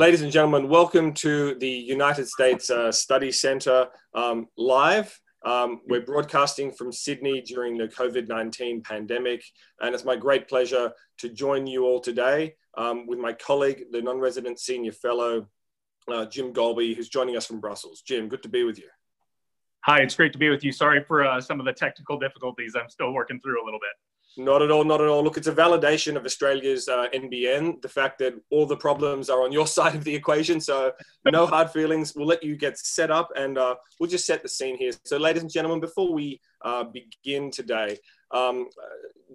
Ladies and gentlemen, welcome to the United States uh, Study Centre um, live. Um, we're broadcasting from Sydney during the COVID 19 pandemic, and it's my great pleasure to join you all today um, with my colleague, the non resident senior fellow, uh, Jim Golby, who's joining us from Brussels. Jim, good to be with you. Hi, it's great to be with you. Sorry for uh, some of the technical difficulties. I'm still working through a little bit. Not at all, not at all. Look, it's a validation of Australia's uh, NBN, the fact that all the problems are on your side of the equation. So, no hard feelings. We'll let you get set up and uh, we'll just set the scene here. So, ladies and gentlemen, before we uh, begin today, um,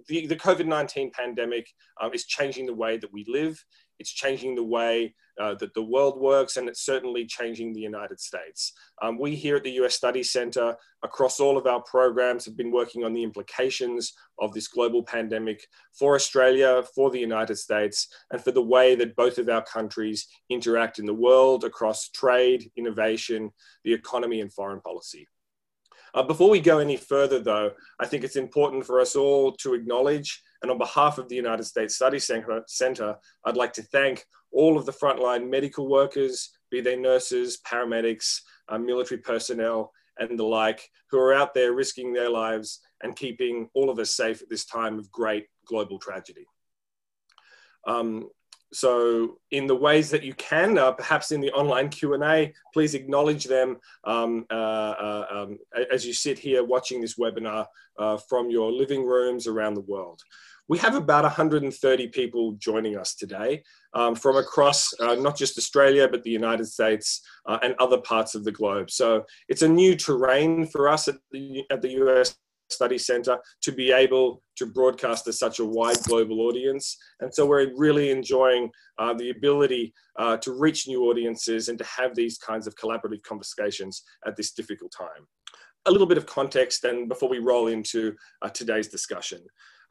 the, the COVID 19 pandemic uh, is changing the way that we live. It's changing the way uh, that the world works, and it's certainly changing the United States. Um, we here at the US Study Center, across all of our programs, have been working on the implications of this global pandemic for Australia, for the United States, and for the way that both of our countries interact in the world across trade, innovation, the economy, and foreign policy. Uh, before we go any further, though, I think it's important for us all to acknowledge, and on behalf of the United States Study Center, I'd like to thank all of the frontline medical workers, be they nurses, paramedics, uh, military personnel, and the like, who are out there risking their lives and keeping all of us safe at this time of great global tragedy. Um, so in the ways that you can, uh, perhaps in the online Q&A, please acknowledge them um, uh, uh, um, as you sit here watching this webinar uh, from your living rooms around the world. We have about 130 people joining us today um, from across uh, not just Australia, but the United States uh, and other parts of the globe. So it's a new terrain for us at the, at the US Study Center to be able to broadcast to such a wide global audience. And so we're really enjoying uh, the ability uh, to reach new audiences and to have these kinds of collaborative conversations at this difficult time. A little bit of context and before we roll into uh, today's discussion.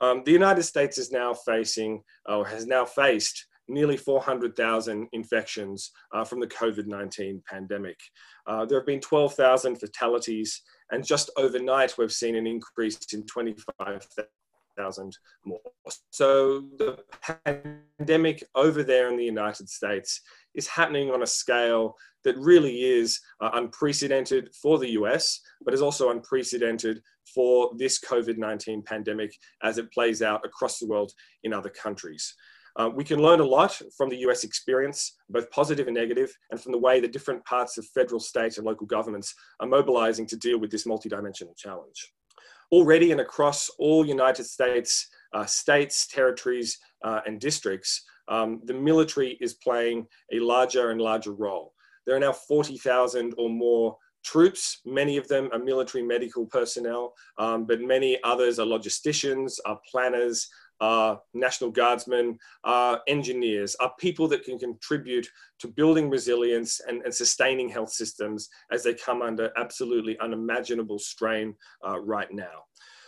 Um, the United States is now facing, or has now faced, nearly 400,000 infections uh, from the COVID 19 pandemic. Uh, there have been 12,000 fatalities and just overnight, we've seen an increase in 25,000 more. So the pandemic over there in the United States is happening on a scale that really is uh, unprecedented for the US, but is also unprecedented for this COVID 19 pandemic as it plays out across the world in other countries. Uh, we can learn a lot from the US experience, both positive and negative, and from the way that different parts of federal, state, and local governments are mobilizing to deal with this multidimensional challenge. Already and across all United States uh, states, territories, uh, and districts, um, the military is playing a larger and larger role. There are now 40,000 or more troops. Many of them are military medical personnel, um, but many others are logisticians, are planners, are National Guardsmen, are engineers, are people that can contribute to building resilience and, and sustaining health systems as they come under absolutely unimaginable strain uh, right now.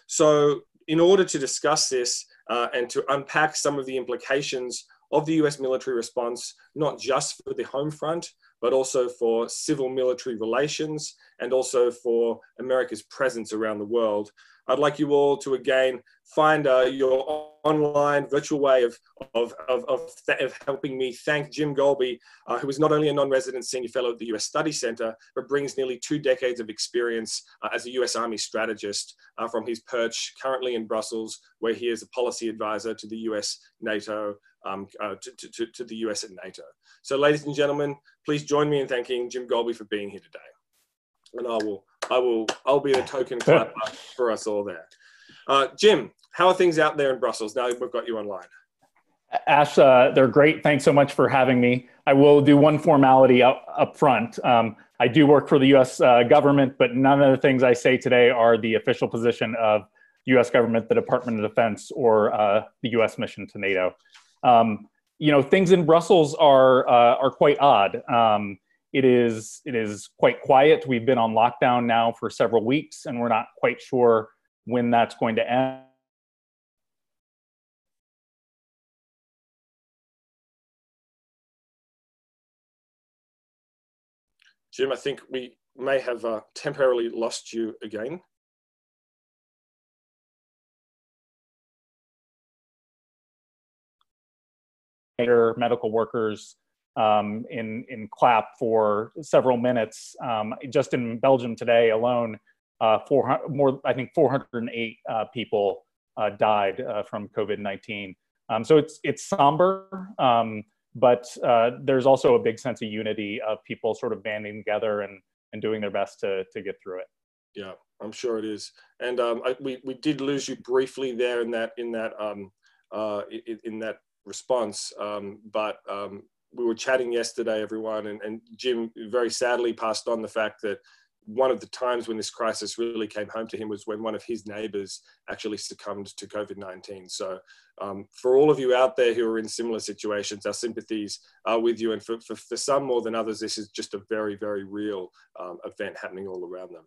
So in order to discuss this uh, and to unpack some of the implications of the US military response, not just for the home front, but also for civil military relations and also for America's presence around the world. I'd like you all to again find uh, your online virtual way of, of, of, of, of, helping me thank Jim Golby, uh, who is not only a non-resident senior fellow at the US Study Center, but brings nearly two decades of experience uh, as a US Army strategist uh, from his perch currently in Brussels, where he is a policy advisor to the US, NATO, um, uh, to, to, to the US and NATO. So ladies and gentlemen, please join me in thanking Jim Golby for being here today. And I will, I will, I'll be the token clapper for us all there. Uh, Jim, how are things out there in Brussels now we've got you online? Ash, uh, they're great. Thanks so much for having me. I will do one formality up, up front. Um, I do work for the US uh, government, but none of the things I say today are the official position of US government, the Department of Defense, or uh, the US mission to NATO. Um, you know, things in Brussels are, uh, are quite odd. Um, it is, it is quite quiet. We've been on lockdown now for several weeks, and we're not quite sure when that's going to end. Jim, I think we may have uh, temporarily lost you again. Medical workers um, in, in clap for several minutes. Um, just in Belgium today alone, uh, more, I think 408 uh, people uh, died uh, from COVID-19. Um, so it's, it's somber, um, but uh, there's also a big sense of unity of people sort of banding together and, and doing their best to, to get through it. Yeah, I'm sure it is. And um, I, we, we did lose you briefly there in that, in that, um, uh, in, in, that response. Um, but um, we were chatting yesterday, everyone, and, and Jim very sadly passed on the fact that one of the times when this crisis really came home to him was when one of his neighbors actually succumbed to COVID 19. So, um, for all of you out there who are in similar situations, our sympathies are with you. And for, for, for some more than others, this is just a very, very real um, event happening all around them.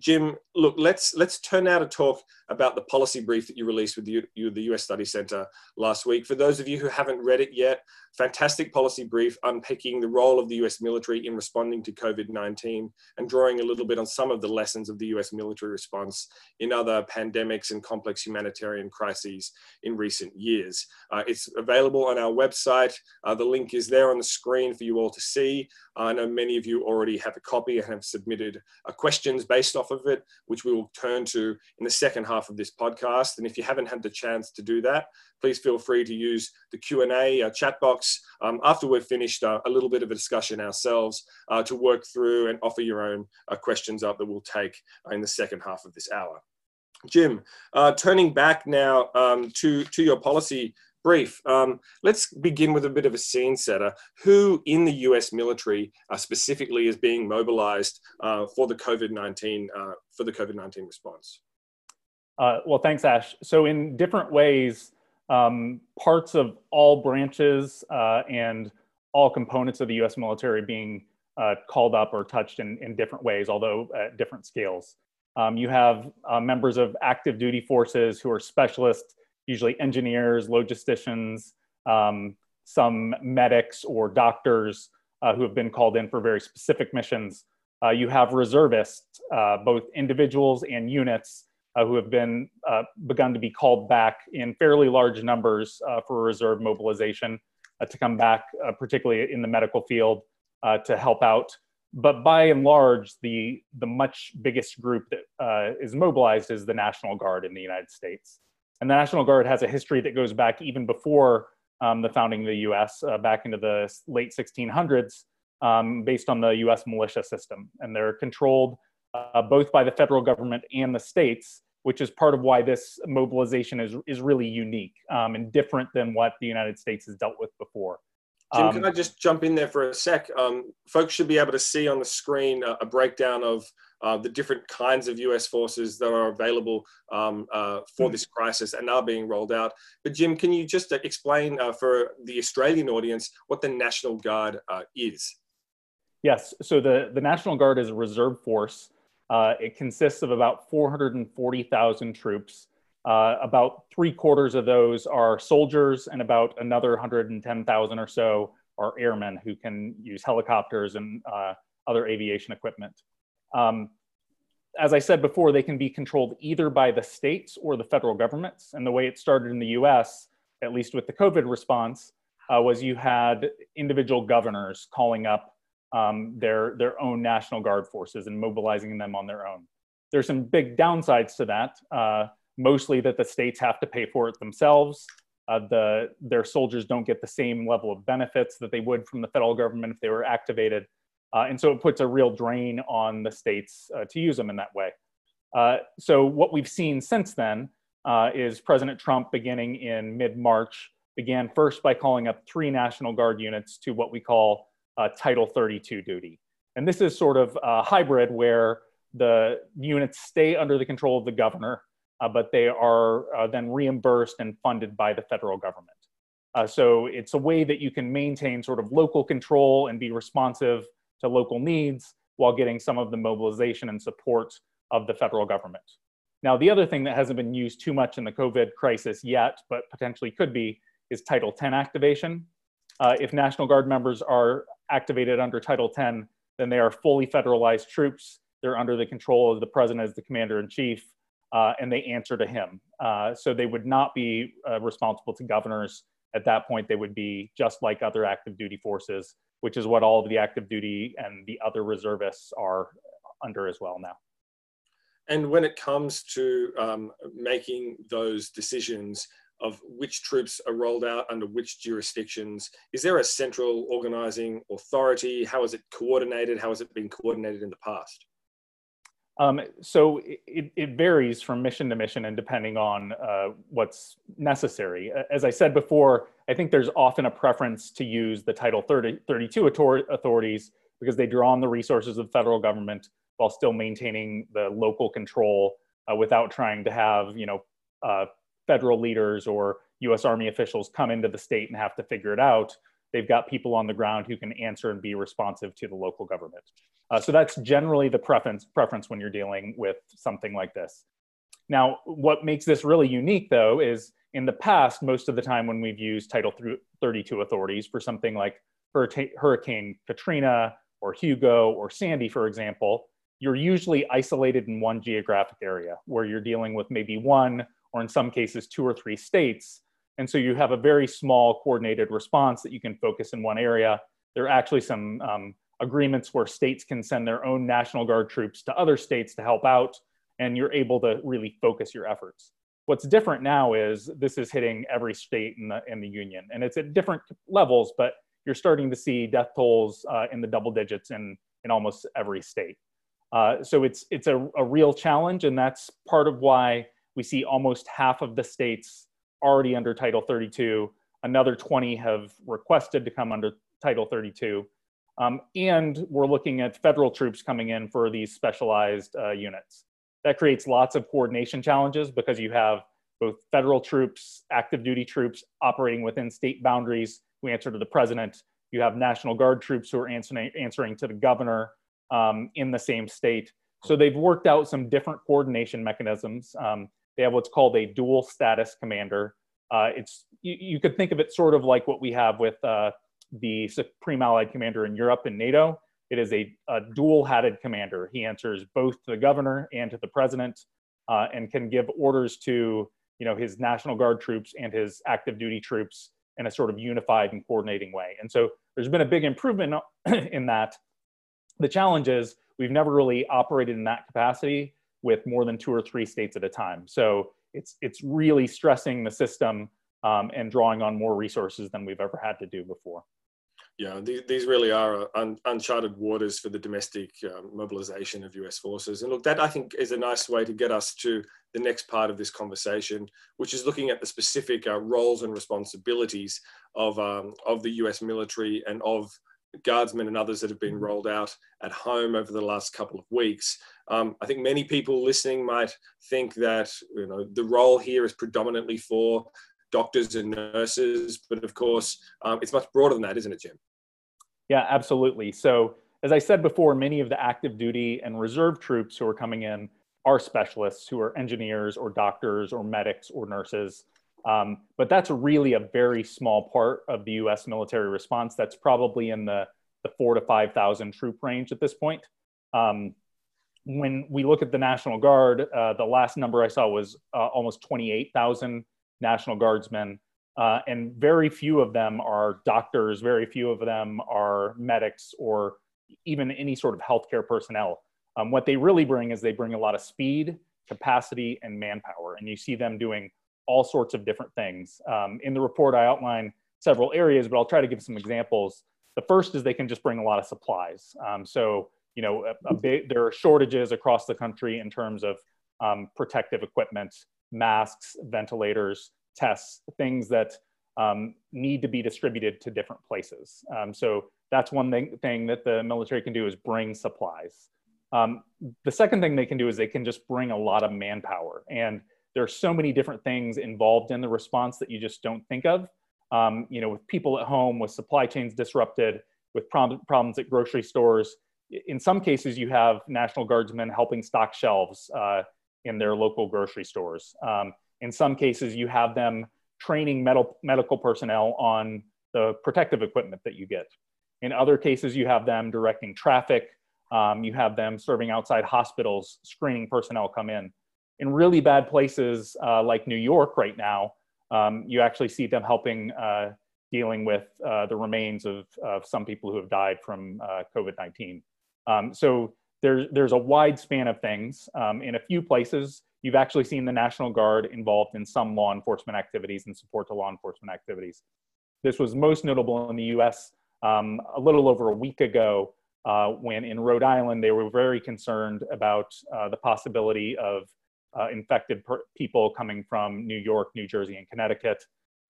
Jim, look, let's, let's turn now to talk about the policy brief that you released with the, U- the US Study Center last week. For those of you who haven't read it yet, fantastic policy brief unpicking the role of the US military in responding to COVID 19 and drawing a little bit on some of the lessons of the US military response in other pandemics and complex humanitarian crises in recent years. Uh, it's available on our website. Uh, the link is there on the screen for you all to see. I know many of you already have a copy and have submitted uh, questions based off of it, which we will turn to in the second half of this podcast. And if you haven't had the chance to do that, please feel free to use the Q&A uh, chat box um, after we've finished uh, a little bit of a discussion ourselves uh, to work through and offer your own uh, questions up that we'll take in the second half of this hour. Jim, uh, turning back now um, to, to your policy brief. Um, let's begin with a bit of a scene setter. Who in the US military uh, specifically is being mobilized uh, for the COVID-19 uh, for the COVID-19 response? Uh, well, thanks, Ash. So in different ways, um, parts of all branches uh, and all components of the US military being uh, called up or touched in, in different ways, although at different scales. Um, you have members of active duty forces who are specialists usually engineers, logisticians, um, some medics or doctors uh, who have been called in for very specific missions. Uh, you have reservists, uh, both individuals and units, uh, who have been uh, begun to be called back in fairly large numbers uh, for reserve mobilization to come back, particularly in the medical field, to help out. But by and large, the, the much biggest group that is mobilized is the National Guard in the United States. And the National Guard has a history that goes back even before um, the founding of the US, uh, back into the late 1600s, um, based on the US militia system. And they're controlled uh, both by the federal government and the states, which is part of why this mobilization is, is really unique um, and different than what the United States has dealt with before. Jim, can um, I just jump in there for a sec? Um, folks should be able to see on the screen a, a breakdown of uh, the different kinds of US forces that are available um, uh, for this crisis and are being rolled out. But Jim, can you just uh, explain uh, for the Australian audience what the National Guard uh, is? Yes, so the, the National Guard is a reserve force. Uh, it consists of about 440,000 troops. About three quarters of those are soldiers, and about another 110,000 or so are airmen who can use helicopters and other aviation equipment. Um, as I said before, they can be controlled either by the states or the federal governments. And the way it started in the US, at least with the COVID response, uh, was you had individual governors calling up um, their, their own National Guard forces and mobilizing them on their own. There's some big downsides to that, uh, mostly that the states have to pay for it themselves. Uh, the, their soldiers don't get the same level of benefits that they would from the federal government if they were activated. Uh, and so it puts a real drain on the states uh, to use them in that way. Uh, so what we've seen since then uh, is President Trump beginning in mid-March began first by calling up three National Guard units to what we call uh, Title 32 duty. And this is sort of a hybrid where the units stay under the control of the governor, Uh, but they are uh, then reimbursed and funded by the federal government. Uh, so it's a way that you can maintain sort of local control and be responsive to local needs while getting some of the mobilization and support of the federal government. Now, the other thing that hasn't been used too much in the COVID crisis yet, but potentially could be, is Title 10 activation. Uh, if National Guard members are activated under Title 10, then they are fully federalized troops. They're under the control of the president as the commander in chief, uh, and they answer to him. Uh, so they would not be uh, responsible to governors at that point they would be just like other active duty forces, which is what all of the active duty and the other reservists are under as well now. And when it comes to um, making those decisions of which troops are rolled out under which jurisdictions, is there a central organizing authority? How is it coordinated? How has it been coordinated in the past? Um, so it, it, varies from mission to mission and depending on uh, what's necessary. As I said before, I think there's often a preference to use the Title 30, 32 authorities because they draw on the resources of the federal government while still maintaining the local control uh, without trying to have, you know, uh, federal leaders or US Army officials come into the state and have to figure it out. They've got people on the ground who can answer and be responsive to the local government. Uh, so that's generally the preference, preference when you're dealing with something like this. Now, what makes this really unique, though, is in the past, most of the time when we've used Title 32 authorities for something like Hurricane Katrina or Hugo or Sandy, for example, you're usually isolated in one geographic area where you're dealing with maybe one or in some cases two or three states. And so you have a very small coordinated response that you can focus in one area. There are actually some um, agreements where states can send their own National Guard troops to other states to help out, and you're able to really focus your efforts. What's different now is this is hitting every state in the, in the union, and it's at different levels, but you're starting to see death tolls uh, in the double digits in, in almost every state. Uh, so it's, it's a, a real challenge, and that's part of why we see almost half of the states already under Title 32. Another 20 have requested to come under Title 32. Um, and we're looking at federal troops coming in for these specialized uh, units. That creates lots of coordination challenges because you have both federal troops, active duty troops operating within state boundaries who answer to the president. You have National Guard troops who are answering, answering to the governor um, in the same state. So they've worked out some different coordination mechanisms. Um, they have what's called a dual status commander. Uh, it's you, you, could think of it sort of like what we have with uh, the Supreme Allied Commander in Europe and NATO. It is a, a dual-hatted commander. He answers both to the governor and to the president, uh, and can give orders to you know his National Guard troops and his active duty troops in a sort of unified and coordinating way. And so there's been a big improvement in that. The challenge is we've never really operated in that capacity with more than two or three states at a time. So it's it's really stressing the system um, and drawing on more resources than we've ever had to do before yeah, these, really are un, uncharted waters for the domestic um, mobilization of US forces. And look, that I think is a nice way to get us to the next part of this conversation, which is looking at the specific uh, roles and responsibilities of, um, of the US military and of guardsmen and others that have been rolled out at home over the last couple of weeks. Um, I think many people listening might think that you know the role here is predominantly for doctors and nurses, but of course, um, it's much broader than that, isn't it, Jim? Yeah, absolutely. So, as I said before, many of the active duty and reserve troops who are coming in are specialists who are engineers or doctors or medics or nurses. Um, but that's really a very small part of the US military response. That's probably in the, the four to 5,000 troop range at this point. Um, when we look at the National Guard, uh, the last number I saw was uh, almost 28,000 National Guardsmen, uh, and very few of them are doctors, very few of them are medics or even any sort of healthcare personnel. Um, what they really bring is they bring a lot of speed, capacity, and manpower, and you see them doing all sorts of different things. Um, in the report, I outline several areas, but I'll try to give some examples. The first is they can just bring a lot of supplies. Um, so, you know, a, a there are shortages across the country in terms of um, protective equipment, masks, ventilators, tests, things that um, need to be distributed to different places. Um, so that's one thing, thing, that the military can do is bring supplies. Um, the second thing they can do is they can just bring a lot of manpower. And there are so many different things involved in the response that you just don't think of. Um, you know, with people at home, with supply chains disrupted, with prob- problems at grocery stores. In some cases, you have National Guardsmen helping stock shelves. Uh, in their local grocery stores. Um, in some cases, you have them training medical medical personnel on the protective equipment that you get. In other cases, you have them directing traffic. Um, you have them serving outside hospitals, screening personnel come in. In really bad places uh, like New York right now, um, you actually see them helping uh, dealing with uh, the remains of, of some people who have died from uh, COVID-19. Um, so there's, there's a wide span of things. Um, in a few places, you've actually seen the National Guard involved in some law enforcement activities and support to law enforcement activities. This was most notable in the US um, a little over a week ago uh, when in Rhode Island they were very concerned about uh, the possibility of uh, infected people coming from New York, New Jersey, and Connecticut.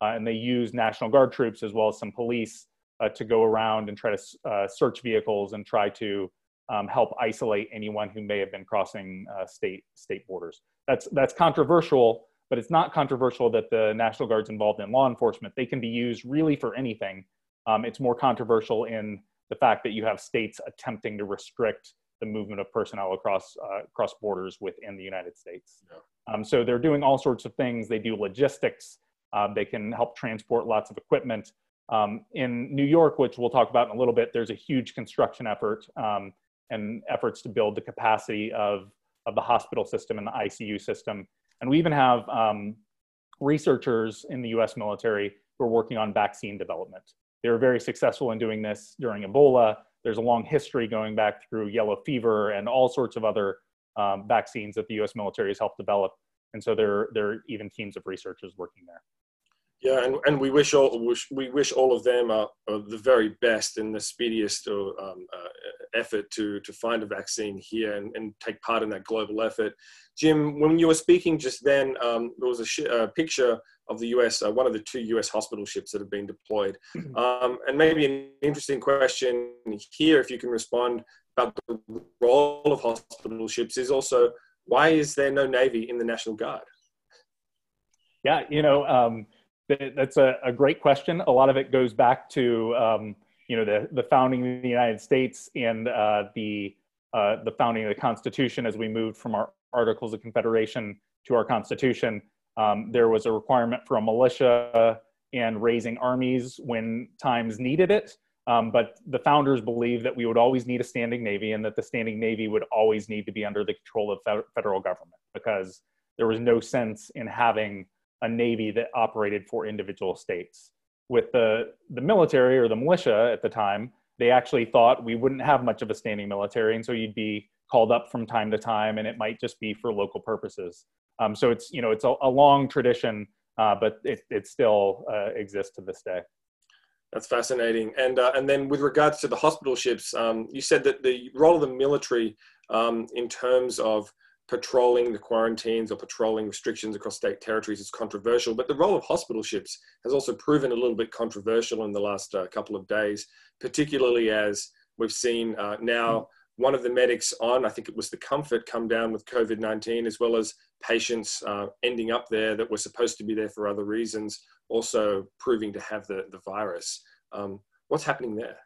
Uh, and they used National Guard troops as well as some police uh, to go around and try to uh, search vehicles and try to um, help isolate anyone who may have been crossing state state borders. That's that's controversial, but it's not controversial that the National Guard's involved in law enforcement. They can be used really for anything. Um, it's more controversial in the fact that you have states attempting to restrict the movement of personnel across uh, across borders within the United States. Yeah. Um, so they're doing all sorts of things. They do logistics. Uh, they can help transport lots of equipment. Um, in New York, which we'll talk about in a little bit, there's a huge construction effort um, and efforts to build the capacity of of the hospital system and the ICU system. And we even have um, researchers in the U.S. military who are working on vaccine development. They were very successful in doing this during Ebola. There's a long history going back through yellow fever and all sorts of other um, vaccines that the U.S. military has helped develop. And so there, there are even teams of researchers working there. Yeah, and, and we wish all wish, we wish all of them are, are the very best and the speediest uh, um, uh, effort to to find a vaccine here and, and take part in that global effort. Jim, when you were speaking just then, um, there was a, sh- a, picture of the US, uh, one of the two US hospital ships that have been deployed, mm-hmm. um, and maybe an interesting question here, if you can respond about the role of hospital ships, is also why is there no Navy in the National Guard? Yeah, you know. That's a, a, great question. A lot of it goes back to um, you know the the founding of the United States and uh, the uh, the founding of the Constitution. As we moved from our Articles of Confederation to our Constitution, um, there was a requirement for a militia and raising armies when times needed it. Um, but the founders believed that we would always need a standing navy and that the standing navy would always need to be under the control of federal government because there was no sense in having a navy that operated for individual states. With the, the military or the militia at the time, they actually thought we wouldn't have much of a standing military, and so you'd be called up from time to time, and it might just be for local purposes. Um, so it's you know it's a, a long tradition, uh, but it, it still uh, exists to this day. That's fascinating. And uh, and then with regards to the hospital ships, um, you said that the role of the military um, in terms of patrolling the quarantines or patrolling restrictions across state territories is controversial, but the role of hospital ships has also proven a little bit controversial in the last uh, couple of days, particularly as we've seen uh, now one of the medics on, I think it was the Comfort, come down with COVID 19, as well as patients uh, ending up there that were supposed to be there for other reasons, also proving to have the, the virus. Um, what's happening there?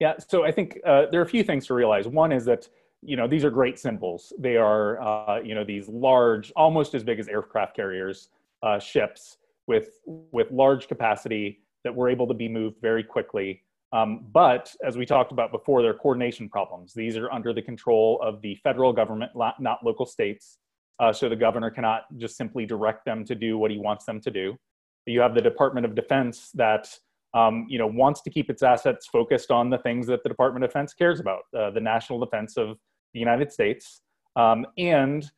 Yeah, so I think uh, there are a few things to realize. One is that you know these are great symbols. They are uh, you know these large, almost as big as aircraft carriers, uh, ships with with large capacity that were able to be moved very quickly. Um, but as we talked about before, there are coordination problems. These are under the control of the federal government, not local states. Uh, so the governor cannot just simply direct them to do what he wants them to do. You have the Department of Defense that um, you know wants to keep its assets focused on the things that the Department of Defense cares about, uh, the national defense of the United States, um, and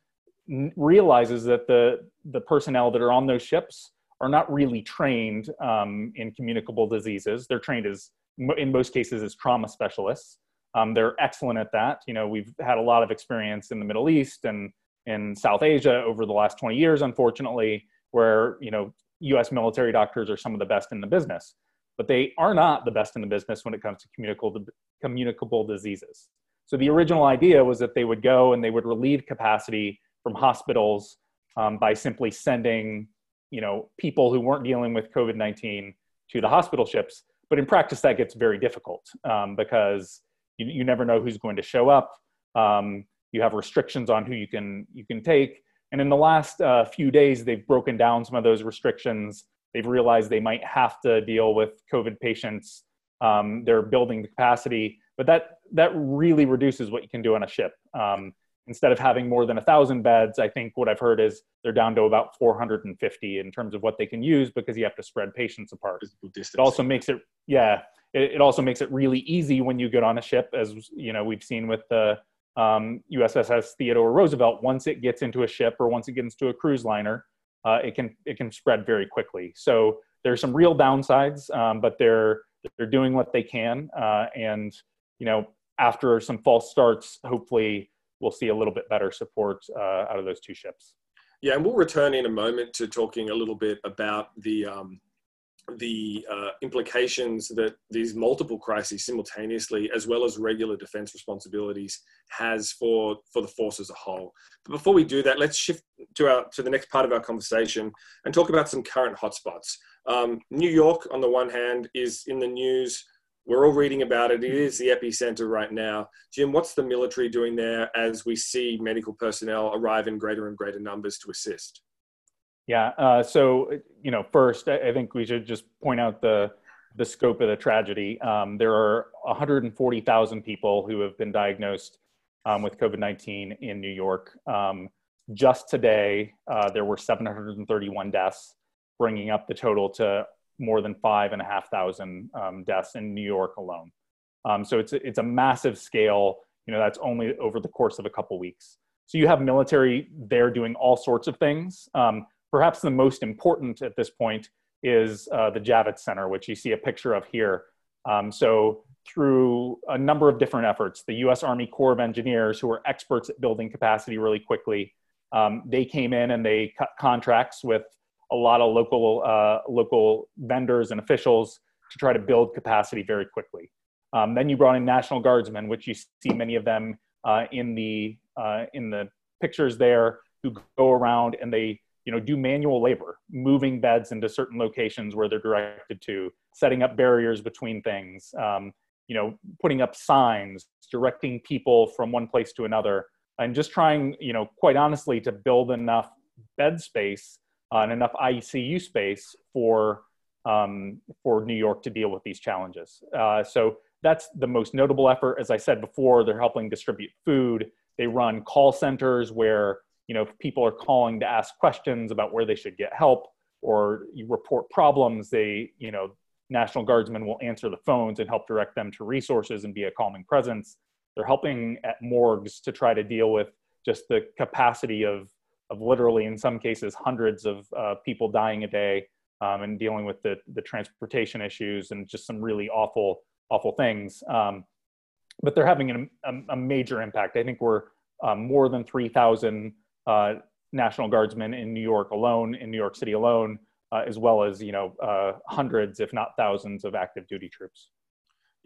realizes that the the personnel that are on those ships are not really trained um, in communicable diseases. They're trained as in most cases as trauma specialists. Um, they're excellent at that. You know, we've had a lot of experience in the Middle East and in South Asia over the last 20 years, unfortunately, where you know U.S. military doctors are some of the best in the business, but they are not the best in the business when it comes to communicable communicable diseases. So the original idea was that they would go and they would relieve capacity from hospitals um, by simply sending, you know, people who weren't dealing with COVID-19 to the hospital ships. But in practice, that gets very difficult um, because you, you, never know who's going to show up. Um, you have restrictions on who you can you can take. And in the last uh, few days, they've broken down some of those restrictions. They've realized they might have to deal with COVID patients. Um, they're building the capacity but that that really reduces what you can do on a ship. Um, instead of having more than a thousand beds, I think what I've heard is they're down to about 450 in terms of what they can use because you have to spread patients apart. It also makes it, yeah, it, it, also makes it really easy when you get on a ship, as you know we've seen with the um, USS Theodore Roosevelt. Once it gets into a ship or once it gets into a cruise liner, uh, it can it can spread very quickly. So there's some real downsides, um, but they're they're doing what they can, uh, and you know after some false starts, hopefully we'll see a little bit better support uh, out of those two ships. Yeah, and we'll return in a moment to talking a little bit about the um, the uh, implications that these multiple crises simultaneously, as well as regular defense responsibilities, has for for the force as a whole. But before we do that, let's shift to our to the next part of our conversation and talk about some current hotspots. Um, New York, on the one hand, is in the news we're all reading about it. It is the epicenter right now. Jim, what's the military doing there as we see medical personnel arrive in greater and greater numbers to assist? Yeah. Uh, so, you know, first, I think we should just point out the the scope of the tragedy. Um, there are 140,000 people who have been diagnosed um, with COVID 19 in New York. Um, just today, uh, there were 731 deaths, bringing up the total to more than five and a half thousand um, deaths in New York alone. Um, so it's it's a massive scale. You know, that's only over the course of a couple weeks. So you have military there doing all sorts of things. Um, perhaps the most important at this point is uh, the Javits Center, which you see a picture of here. Um, so through a number of different efforts, the U.S. Army Corps of Engineers, who are experts at building capacity really quickly, um, they came in and they cut contracts with a lot of local uh, local vendors and officials to try to build capacity very quickly. Um, then you brought in National Guardsmen, which you see many of them uh, in the uh, in the pictures there, who go around and they you know do manual labor, moving beds into certain locations where they're directed to, setting up barriers between things, um, you know, putting up signs, directing people from one place to another, and just trying you know quite honestly to build enough bed space uh, and enough ICU space for um, for New York to deal with these challenges. Uh, so that's the most notable effort. As I said before, they're helping distribute food. They run call centers where you know people are calling to ask questions about where they should get help or you report problems. They you know National Guardsmen will answer the phones and help direct them to resources and be a calming presence. They're helping at morgues to try to deal with just the capacity of of literally, in some cases, hundreds of uh, people dying a day um, and dealing with the, the transportation issues and just some really awful, awful things. Um, but they're having an, a, a, major impact. I think we're um, more than 3,000 uh, National Guardsmen in New York alone, in New York City alone, uh, as well as you know uh, hundreds, if not thousands, of active duty troops.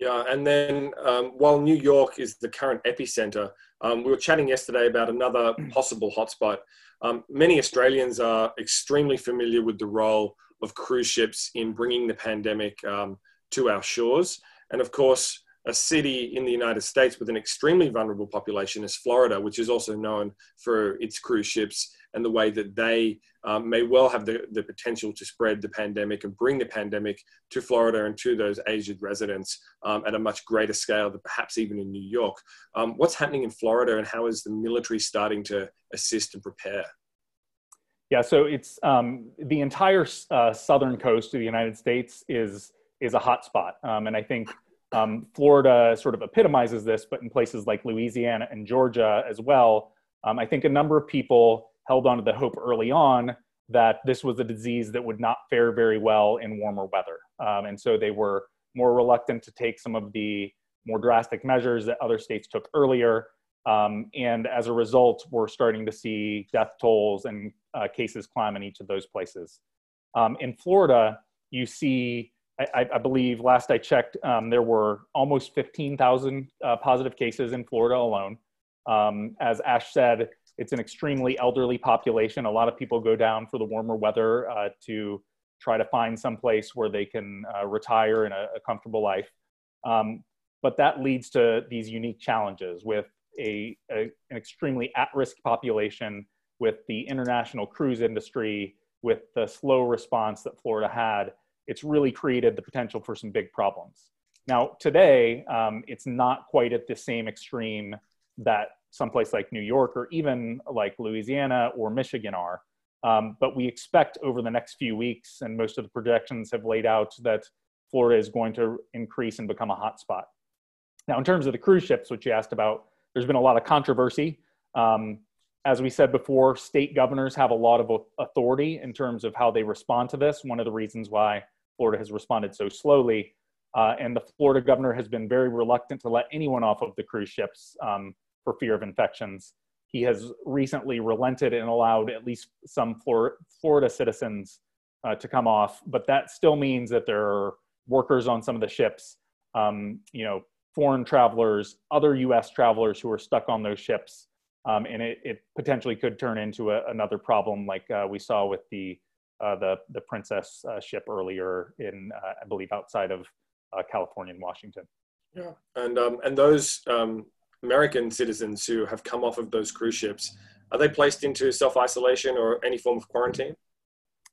Yeah, and then um, while New York is the current epicenter, um, we were chatting yesterday about another possible hotspot. Um, many Australians are extremely familiar with the role of cruise ships in bringing the pandemic um, to our shores. And of course, a city in the United States with an extremely vulnerable population is Florida, which is also known for its cruise ships and the way that they um, may well have the, the potential to spread the pandemic and bring the pandemic to Florida and to those aged residents um, at a much greater scale than perhaps even in New York. Um, what's happening in Florida and how is the military starting to assist and prepare? Yeah, so it's um, the entire uh, southern coast of the United States is is a hotspot, um, and I think um, Florida sort of epitomizes this, but in places like Louisiana and Georgia as well, I think a number of people held on to the hope early on that this was a disease that would not fare very well in warmer weather. Um, and so they were more reluctant to take some of the more drastic measures that other states took earlier. Um, and as a result, we're starting to see death tolls and uh, cases climb in each of those places. Um, in Florida, you see, I, I, believe last I checked, um, there were almost 15,000 uh, positive cases in Florida alone. Um, as Ash said, it's an extremely elderly population. A lot of people go down for the warmer weather uh, to try to find some place where they can uh, retire in a, a comfortable life. Um, but that leads to these unique challenges with a, a an extremely at-risk population, with the international cruise industry, with the slow response that Florida had. It's really created the potential for some big problems. Now, today, um, it's not quite at the same extreme that someplace like New York or even like Louisiana or Michigan are. Um, but we expect over the next few weeks, and most of the projections have laid out that Florida is going to increase and become a hotspot. Now, in terms of the cruise ships, which you asked about, there's been a lot of controversy. Um, as we said before, state governors have a lot of authority in terms of how they respond to this. One of the reasons why Florida has responded so slowly. Uh, and the Florida governor has been very reluctant to let anyone off of the cruise ships um, for fear of infections. He has recently relented and allowed at least some Flor- Florida citizens uh, to come off, but that still means that there are workers on some of the ships, um, you know, foreign travelers, other U.S. travelers who are stuck on those ships um, and it, it, potentially could turn into a, another problem like uh, we saw with the uh, the the Princess uh, ship earlier in uh, I believe outside of uh, California and Washington. Yeah, and um, and those um, American citizens who have come off of those cruise ships are they placed into self isolation or any form of quarantine?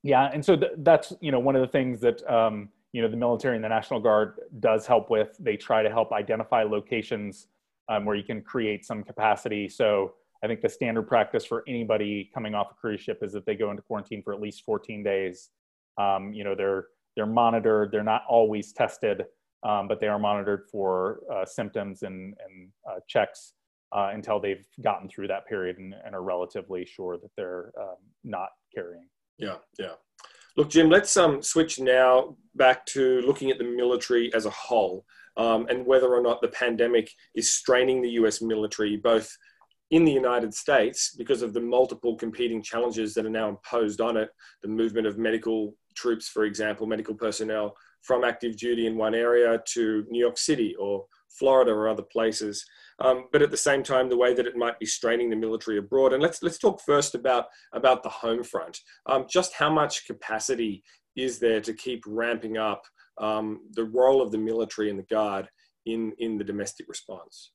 Yeah, and so th- that's you know one of the things that um, you know the military and the National Guard does help with. They try to help identify locations um, where you can create some capacity. So I think the standard practice for anybody coming off a cruise ship is that they go into quarantine for at least 14 days. Um, you know, they're they're monitored. They're not always tested, um, but they are monitored for uh, symptoms and and uh, checks uh, until they've gotten through that period and, and are relatively sure that they're um, not carrying. Yeah, yeah. Look, Jim, let's um, switch now back to looking at the military as a whole um, and whether or not the pandemic is straining the US military, both in the United States because of the multiple competing challenges that are now imposed on it, the movement of medical troops, for example, medical personnel from active duty in one area to New York City or Florida or other places. Um, but at the same time, the way that it might be straining the military abroad. And let's let's talk first about about the home front. Um, just how much capacity is there to keep ramping up um, the role of the military and the guard in in the domestic response?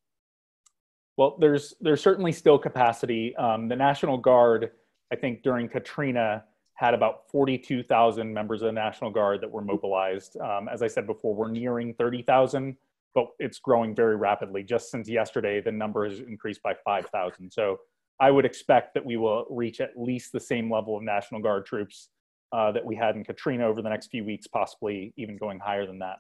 Well, there's there's certainly still capacity. Um, the National Guard, I think, during Katrina had about 42,000 members of the National Guard that were mobilized. Um, as I said before, we're nearing 30,000, but it's growing very rapidly. Just since yesterday, the number has increased by 5,000. So I would expect that we will reach at least the same level of National Guard troops uh, that we had in Katrina over the next few weeks, possibly even going higher than that.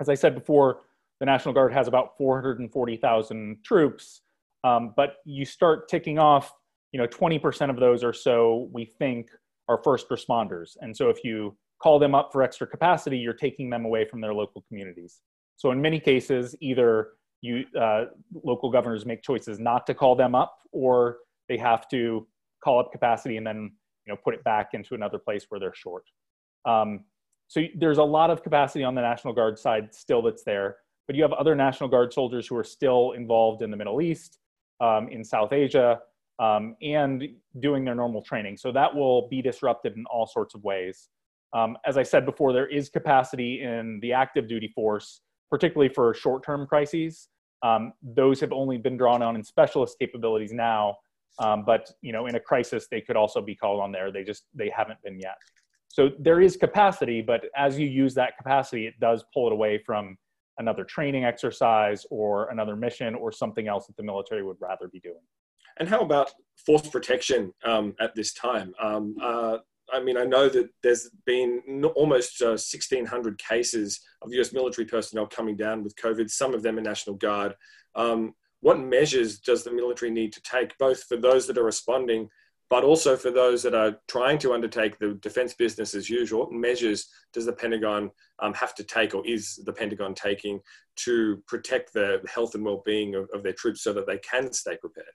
As I said before, the National Guard has about 440,000 troops, um, but you start ticking off, you know, 20% of those or so we think are first responders. And so if you call them up for extra capacity, you're taking them away from their local communities. So in many cases, either you uh, local governors make choices not to call them up, or they have to call up capacity and then you know put it back into another place where they're short. Um, so there's a lot of capacity on the National Guard side still that's there but you have other National Guard soldiers who are still involved in the Middle East, um, in South Asia, um, and doing their normal training. So that will be disrupted in all sorts of ways. Um, as I said before, there is capacity in the active duty force, particularly for short term crises. Um, those have only been drawn on in specialist capabilities now, um, but you know, in a crisis, they could also be called on there. They just they haven't been yet. So there is capacity, but as you use that capacity, it does pull it away from another training exercise or another mission or something else that the military would rather be doing. And how about force protection um, at this time? Um, uh, I mean, I know that there's been almost uh, 1,600 cases of US military personnel coming down with COVID, some of them in National Guard. Um, what measures does the military need to take, both for those that are responding but also for those that are trying to undertake the defense business as usual, what measures does the Pentagon um, have to take, or is the Pentagon taking to protect the health and well-being of, of their troops so that they can stay prepared?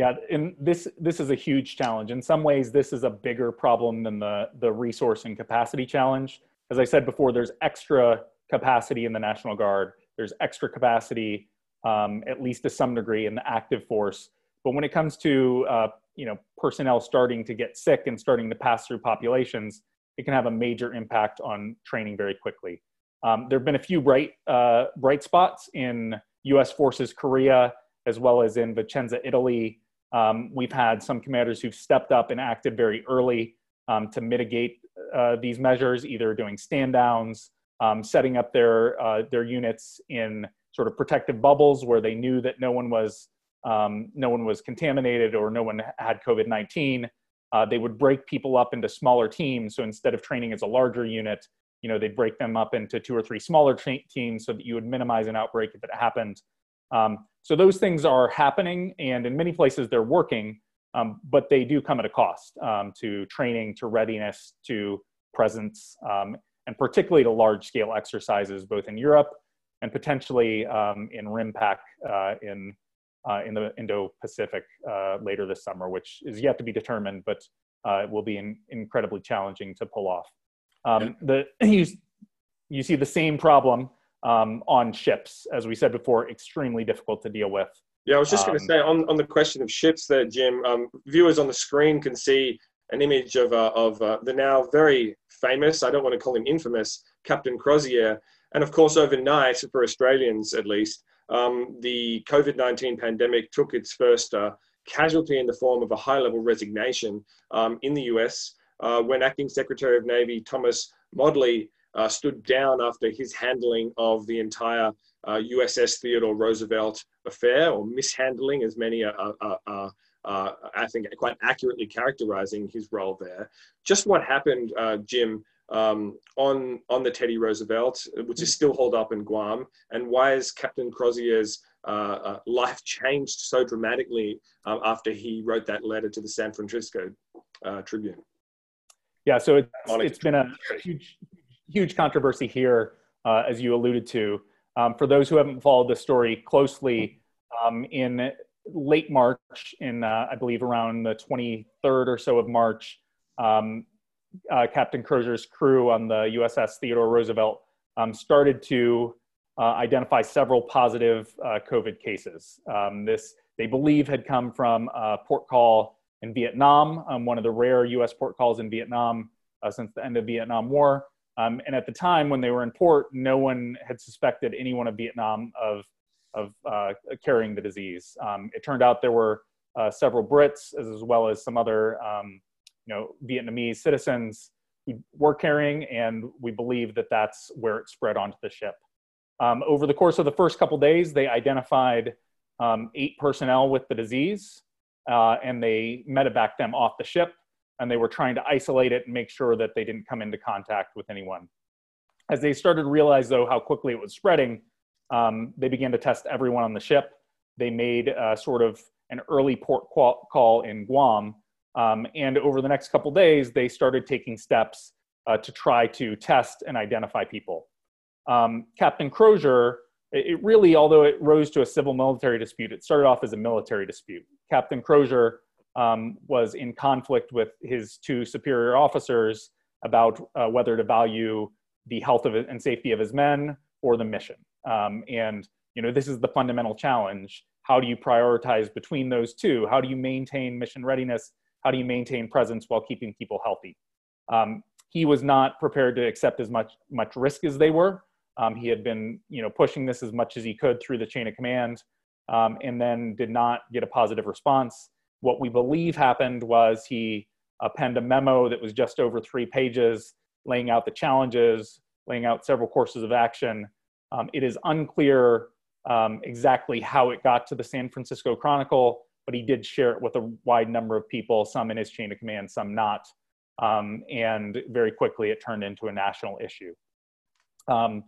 Yeah, and this this is a huge challenge. In some ways, this is a bigger problem than the the resource and capacity challenge. As I said before, there's extra capacity in the National Guard. There's extra capacity, um, at least to some degree, in the active force. But when it comes to uh, you know personnel starting to get sick and starting to pass through populations, it can have a major impact on training very quickly. Um, there have been a few bright uh, bright spots in U.S. forces Korea as well as in Vicenza, Italy. Um, we've had some commanders who've stepped up and acted very early um, to mitigate uh, these measures, either doing stand downs, um, setting up their uh, their units in sort of protective bubbles where they knew that no one was um, no one was contaminated or no one had COVID 19, uh, they would break people up into smaller teams. So instead of training as a larger unit, you know, they'd break them up into two or three smaller teams so that you would minimize an outbreak if it happened. Um, so those things are happening, and in many places they're working, um, but they do come at a cost um, to training, to readiness, to presence, um, and particularly to large scale exercises, both in Europe and potentially um, in RIMPAC uh, in uh, in the Indo-Pacific uh, later this summer, which is yet to be determined, but uh, it will be in, incredibly challenging to pull off. Um, the you, you see the same problem um, on ships, as we said before, extremely difficult to deal with. Yeah, I was just going to um, say on, on the question of ships there, Jim, um, viewers on the screen can see an image of, uh, of uh, the now very famous, I don't want to call him infamous, Captain Crozier. And of course, overnight, for Australians at least, um, the COVID 19 pandemic took its first uh, casualty in the form of a high level resignation um, in the US uh, when Acting Secretary of Navy Thomas Modly uh, stood down after his handling of the entire USS uh, Theodore Roosevelt affair, or mishandling, as many are, are, are uh, I think quite accurately characterizing his role there. Just what happened, uh, Jim, um, on on the Teddy Roosevelt, which is still holed up in Guam, and why is Captain Crozier's uh, life changed so dramatically uh, after he wrote that letter to the San Francisco uh, Tribune? Yeah, so it's, it's been a huge huge controversy here, as you alluded to. Um, for those who haven't followed the story closely, um, in late March, in uh, I believe around the 23rd or so of March, um, uh, Captain Crozier's crew on the USS Theodore Roosevelt um, started to uh, identify several positive uh, COVID cases. Um, this they believe had come from a port call in Vietnam, um, one of the rare U.S. port calls in Vietnam uh, since the end of Vietnam War. Um, and at the time when they were in port, no one had suspected anyone of Vietnam of of uh, carrying the disease. Um, it turned out there were uh, several Brits as well as some other um, you know, Vietnamese citizens who were carrying, and we believe that that's where it spread onto the ship. Um, over the course of the first couple days, they identified um, eight personnel with the disease, uh, and they medevac them off the ship, and they were trying to isolate it and make sure that they didn't come into contact with anyone. As they started to realize, though, how quickly it was spreading, um, they began to test everyone on the ship. They made uh, sort of an early port call in Guam. Um, and over the next couple days, they started taking steps uh, to try to test and identify people. Um, Captain Crozier, it really, although it rose to a civil military dispute, it started off as a military dispute. Captain Crozier um, was in conflict with his two superior officers about uh, whether to value the health of and safety of his men or the mission. Um, and you know, this is the fundamental challenge. How do you prioritize between those two? How do you maintain mission readiness? How do you maintain presence while keeping people healthy? Um, he was not prepared to accept as much much risk as they were. Um, he had been, you know, pushing this as much as he could through the chain of command, um, and then did not get a positive response. What we believe happened was he penned a memo that was just over three pages, laying out the challenges, laying out several courses of action, um, it is unclear um, exactly how it got to the San Francisco Chronicle, but he did share it with a wide number of people, some in his chain of command, some not. Um, and very quickly it turned into a national issue. Um,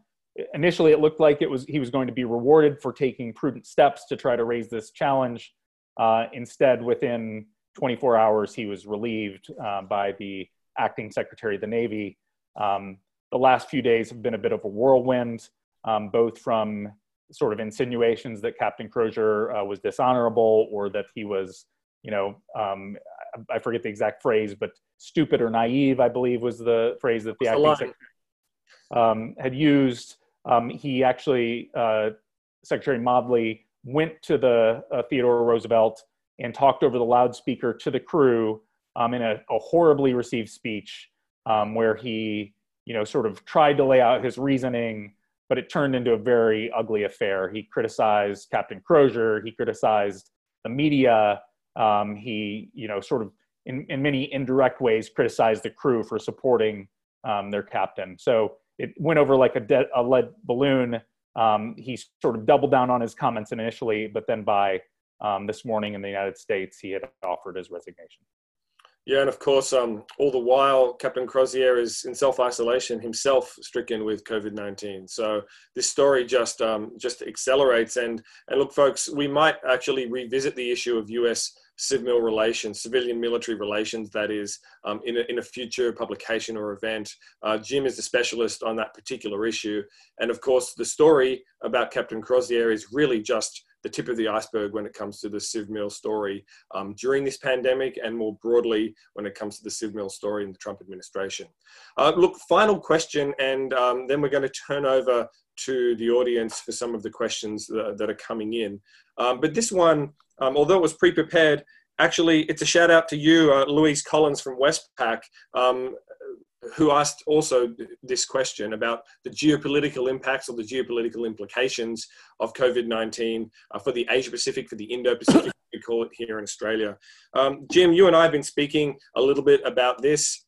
initially, it looked like it was he was going to be rewarded for taking prudent steps to try to raise this challenge. Uh, instead, within 24 hours, he was relieved uh, by the acting Secretary of the Navy. Um, the last few days have been a bit of a whirlwind um, both from sort of insinuations that Captain Crozier uh, was dishonorable or that he was, you know, um, I forget the exact phrase, but stupid or naive, I believe was the phrase that the acting secretary um, had used. Um, he actually, uh, Secretary Modly, went to the uh, Theodore Roosevelt and talked over the loudspeaker to the crew um, in a, a, horribly received speech um, where he, you know, sort of tried to lay out his reasoning but it turned into a very ugly affair. He criticized Captain Crozier. He criticized the media. Um, he, you know, sort of in, in many indirect ways criticized the crew for supporting um, their captain. So it went over like a, de- a lead balloon. Um, he sort of doubled down on his comments initially, but then by um, this morning in the United States, he had offered his resignation. Yeah, and of course, um, all the while, Captain Crozier is in self-isolation himself, stricken with COVID-19. So this story just um, just accelerates. And and look, folks, we might actually revisit the issue of U.S. civil relations, civilian military relations, that is, um, in, a, in a future publication or event. Uh, Jim is the specialist on that particular issue. And of course, the story about Captain Crozier is really just the tip of the iceberg when it comes to the CivMil story um, during this pandemic and more broadly when it comes to the CivMil story in the Trump administration. Uh, look, final question, and um, then we're going to turn over to the audience for some of the questions that, that are coming in. Um, but this one, um, although it was pre-prepared, actually it's a shout out to you, uh, Louise Collins from Westpac. Um, who asked also this question about the geopolitical impacts or the geopolitical implications of COVID 19 uh, for the Asia Pacific, for the Indo Pacific, we call it here in Australia. Um, Jim, you and I have been speaking a little bit about this.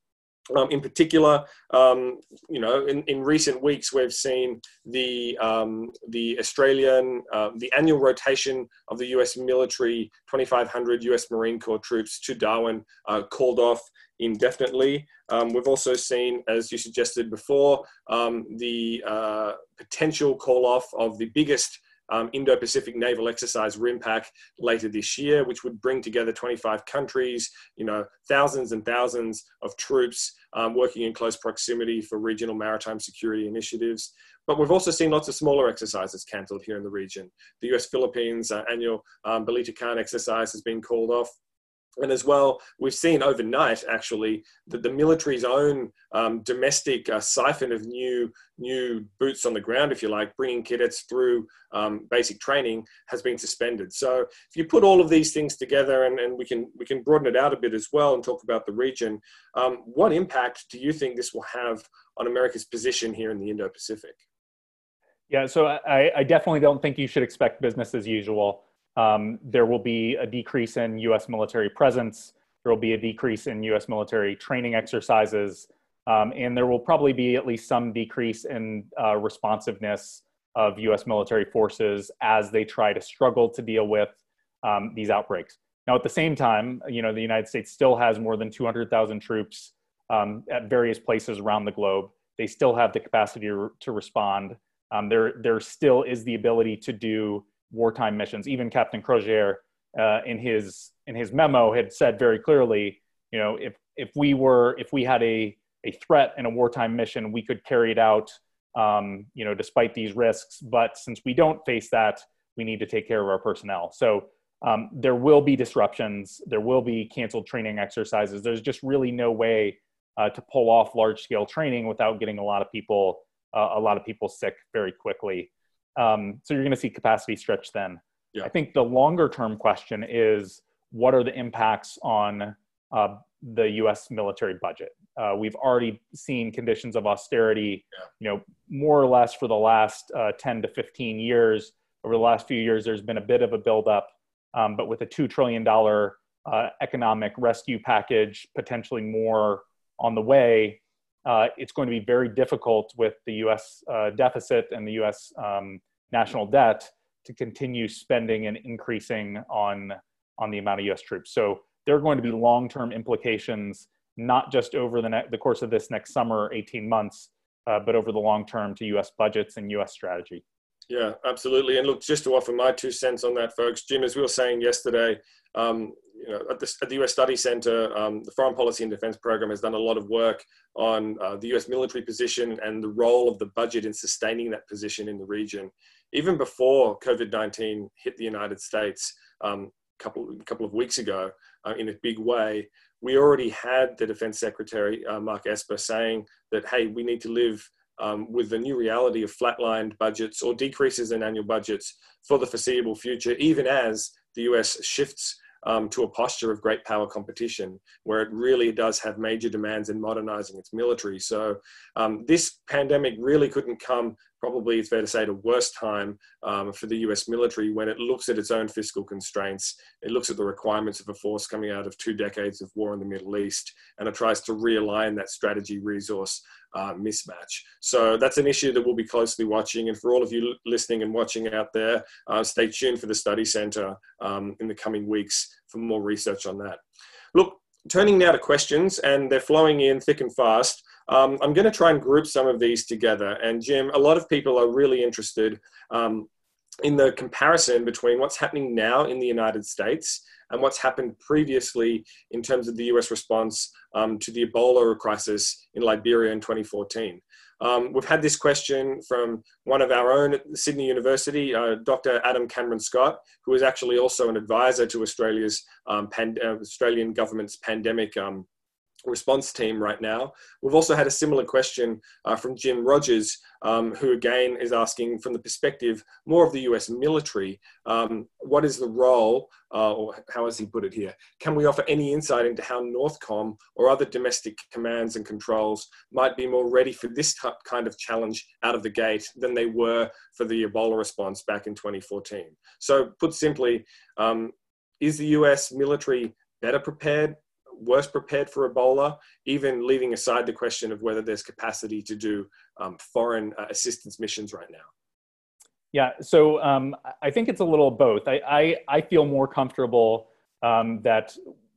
Um, in particular, um, you know, in, in recent weeks, we've seen the um, the Australian uh, the annual rotation of the U.S. military 2,500 U.S. Marine Corps troops to Darwin uh, called off indefinitely. Um, we've also seen, as you suggested before, um, the uh, potential call off of the biggest um, Indo-Pacific naval exercise RIMPAC later this year, which would bring together 25 countries, you know, thousands and thousands of troops um, working in close proximity for regional maritime security initiatives. But we've also seen lots of smaller exercises cancelled here in the region. The US Philippines uh, annual um, exercise has been called off. And as well, we've seen overnight actually that the military's own um, domestic uh, siphon of new new boots on the ground, if you like, bringing cadets through um, basic training has been suspended. So if you put all of these things together, and, and we can we can broaden it out a bit as well and talk about the region, um, what impact do you think this will have on America's position here in the Indo-Pacific? Yeah, so I, I definitely don't think you should expect business as usual. Um, there will be a decrease in US military presence. There will be a decrease in US military training exercises. Um, and there will probably be at least some decrease in uh, responsiveness of US military forces as they try to struggle to deal with um, these outbreaks. Now, at the same time, you know, the United States still has more than 200,000 troops um, at various places around the globe. They still have the capacity to, respond. Um, there, there still is the ability to do wartime missions. Even Captain Crozier, uh, in his in his memo, had said very clearly, you know, if if we were if we had a a threat in a wartime mission, we could carry it out, um, you know, despite these risks. But since we don't face that, we need to take care of our personnel. So um, there will be disruptions. There will be canceled training exercises. There's just really no way uh, to pull off large scale training without getting a lot of people uh, a lot of people sick very quickly. Um, so you're going to see capacity stretch then. Yeah. I think the longer term question is what are the impacts on uh, the U.S. military budget? Uh, we've already seen conditions of austerity, yeah. you know, more or less for the last uh, 10 to 15 years. Over the last few years, there's been a bit of a buildup, um, but with a two trillion dollar uh, economic rescue package, potentially more on the way, uh, it's going to be very difficult with the US uh, deficit and the US um, national debt to continue spending and increasing on, on the amount of US troops. So there are going to be long term implications, not just over the, ne- the course of this next summer, 18 months, uh, but over the long term to US budgets and US strategy. Yeah, absolutely. And look, just to offer my two cents on that, folks, Jim, as we were saying yesterday, um, you know, at the, at the, US Study Center, um, the Foreign Policy and Defense Program has done a lot of work on uh, the US military position and the role of the budget in sustaining that position in the region. Even before COVID 19 hit the United States um, a couple, couple of weeks ago uh, in a big way, we already had the Defense Secretary, uh, Mark Esper, saying that, hey, we need to live um, with the new reality of flatlined budgets or decreases in annual budgets for the foreseeable future, even as the US shifts um, to a posture of great power competition, where it really does have major demands in modernizing its military. So, um, this pandemic really couldn't come probably it's fair to say the worst time um, for the US military when it looks at its own fiscal constraints, it looks at the requirements of a force coming out of two decades of war in the Middle East, and it tries to realign that strategy resource uh, mismatch. So that's an issue that we'll be closely watching. And for all of you listening and watching out there, uh, stay tuned for the study center um, in the coming weeks for more research on that. Look, turning now to questions, and they're flowing in thick and fast. Um, I'm going to try and group some of these together. And Jim, a lot of people are really interested um, in the comparison between what's happening now in the United States and what's happened previously in terms of the US response um, to the Ebola crisis in Liberia in 2014. Um, we've had this question from one of our own at Sydney University, uh, Dr. Adam Kamradt-Scott, who is actually also an advisor to Australia's um, uh, Australian government's pandemic um, response team right now. We've also had a similar question uh, from Jim Rogers, um, who again is asking from the perspective more of the US military, um, what is the role, uh, or how has he put it here? Can we offer any insight into how Northcom or other domestic commands and controls might be more ready for this kind of challenge out of the gate than they were for the Ebola response back in 2014? So put simply, um, is the US military better prepared worse prepared for Ebola, even leaving aside the question of whether there's capacity to do um, foreign uh, assistance missions right now? Yeah, so um, I think it's a little both. I, I, I feel more comfortable um, that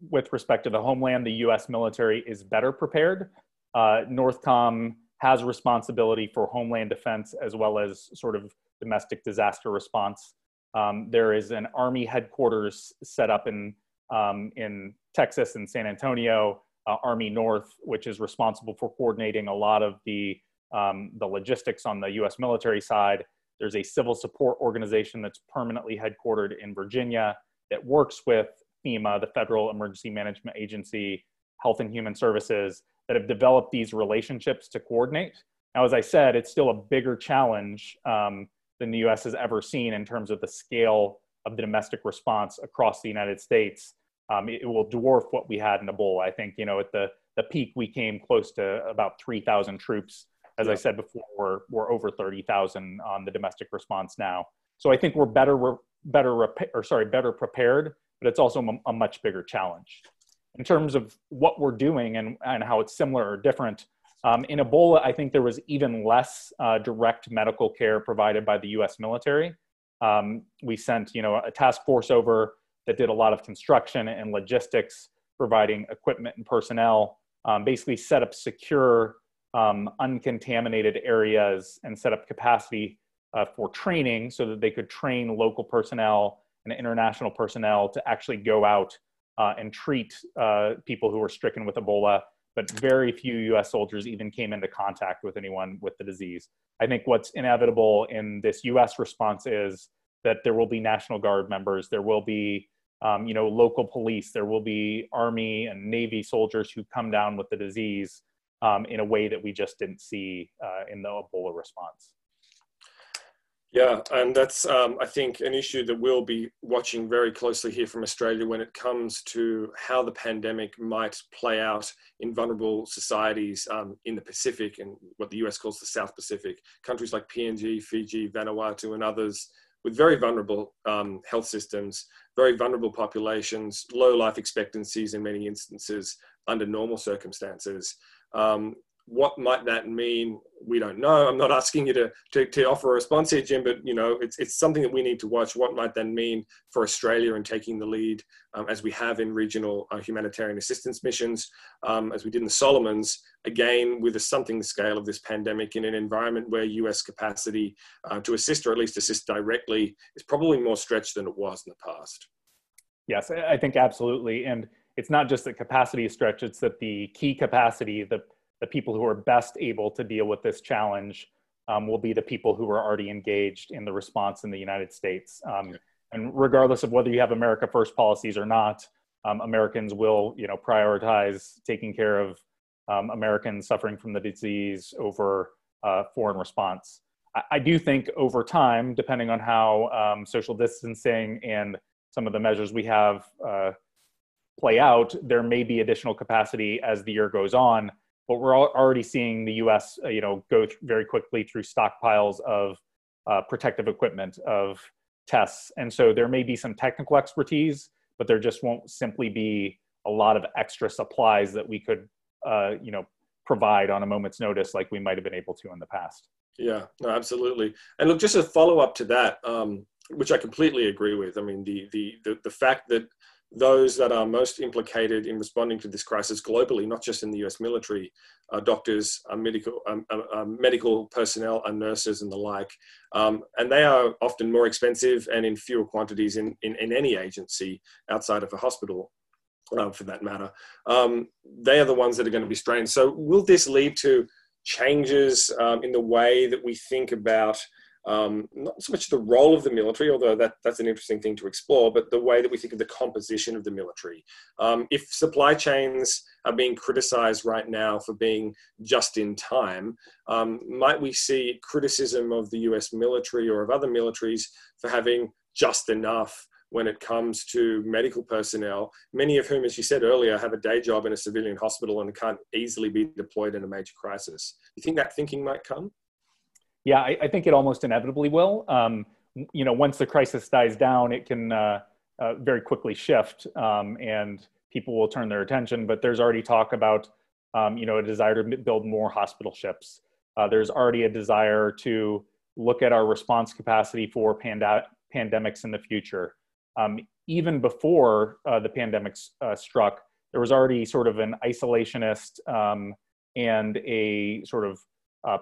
with respect to the homeland, the US military is better prepared. Uh, Northcom has responsibility for homeland defense as well as sort of domestic disaster response. Um, there is an Army headquarters set up in um, in Texas and San Antonio, uh, Army North, which is responsible for coordinating a lot of the, um, the logistics on the US military side. There's a civil support organization that's permanently headquartered in Virginia that works with FEMA, the Federal Emergency Management Agency, Health and Human Services, that have developed these relationships to coordinate. Now, as I said, it's still a bigger challenge um, than the US has ever seen in terms of the scale of the domestic response across the United States, um, it, it, will dwarf what we had in Ebola. I think, you know, at the, the peak, we came close to about 3,000 troops. As yeah. I said before, we're, we're over 30,000 on the domestic response now. So I think we're better, better, or sorry, better prepared, but it's also a, a much bigger challenge. In terms of what we're doing and, and how it's similar or different, um, in Ebola, I think there was even less uh, direct medical care provided by the US military. Um, we sent, you know, a task force over that did a lot of construction and logistics, providing equipment and personnel, um, basically set up secure, um, uncontaminated areas and set up capacity uh, for training so that they could train local personnel and international personnel to actually go out uh, and treat uh, people who were stricken with Ebola. But very few US soldiers even came into contact with anyone with the disease. I think what's inevitable in this U.S. response is that there will be National Guard members, there will be um, you know local police, there will be Army and Navy soldiers who come down with the disease um, in a way that we just didn't see uh, in the Ebola response. Yeah, and that's, um, I think, an issue that we'll be watching very closely here from Australia when it comes to how the pandemic might play out in vulnerable societies um, in the Pacific and what the US calls the South Pacific. Countries like PNG, Fiji, Vanuatu, and others with very vulnerable um, health systems, very vulnerable populations, low life expectancies in many instances under normal circumstances. Um, what might that mean? We don't know. I'm not asking you to, to, to, offer a response here, Jim, but you know, it's, it's something that we need to watch. What might that mean for Australia in taking the lead, um, as we have in regional uh, humanitarian assistance missions, um, as we did in the Solomons, again with a something scale of this pandemic in an environment where U.S. capacity uh, to assist or at least assist directly is probably more stretched than it was in the past. Yes, I think absolutely, and it's not just that capacity is stretched; it's that the key capacity, the the people who are best able to deal with this challenge um, will be the people who are already engaged in the response in the United States. Um, and regardless of whether you have America First policies or not, um, Americans will, you know, prioritize taking care of um, Americans suffering from the disease over uh, foreign response. I, I, do think over time, depending on how um, social distancing and some of the measures we have uh, play out, there may be additional capacity as the year goes on but we're already seeing the U.S. Uh, you know go th- very quickly through stockpiles of uh, protective equipment of tests, and so there may be some technical expertise, but there just won't simply be a lot of extra supplies that we could uh, you know provide on a moment's notice like we might have been able to in the past. Yeah, no, absolutely. And look, just a follow up to that, um, which I completely agree with. I mean, the, the the the fact that those that are most implicated in responding to this crisis globally, not just in the U.S. military, doctors, medical um, uh, medical personnel, and nurses and the like, um, and they are often more expensive and in fewer quantities in, in, in any agency outside of a hospital. Uh, for that matter, um, they are the ones that are going to be strained. So, will this lead to changes um, in the way that we think about um, not so much the role of the military, although that, that's an interesting thing to explore, but the way that we think of the composition of the military. Um, if supply chains are being criticized right now for being just in time, um, might we see criticism of the US military or of other militaries for having just enough? when it comes to medical personnel, many of whom, as you said earlier, have a day job in a civilian hospital and can't easily be deployed in a major crisis. Do you think that thinking might come? Yeah, I, I think it almost inevitably will. Um, you know, once the crisis dies down, it can uh, uh, very quickly shift, um, and people will turn their attention. But there's already talk about, um, you know, a desire to build more hospital ships. Uh, there's already a desire to look at our response capacity for pand- pandemics in the future. Um, even before uh, the pandemic uh, struck, there was already sort of an isolationist um, and a sort of uh,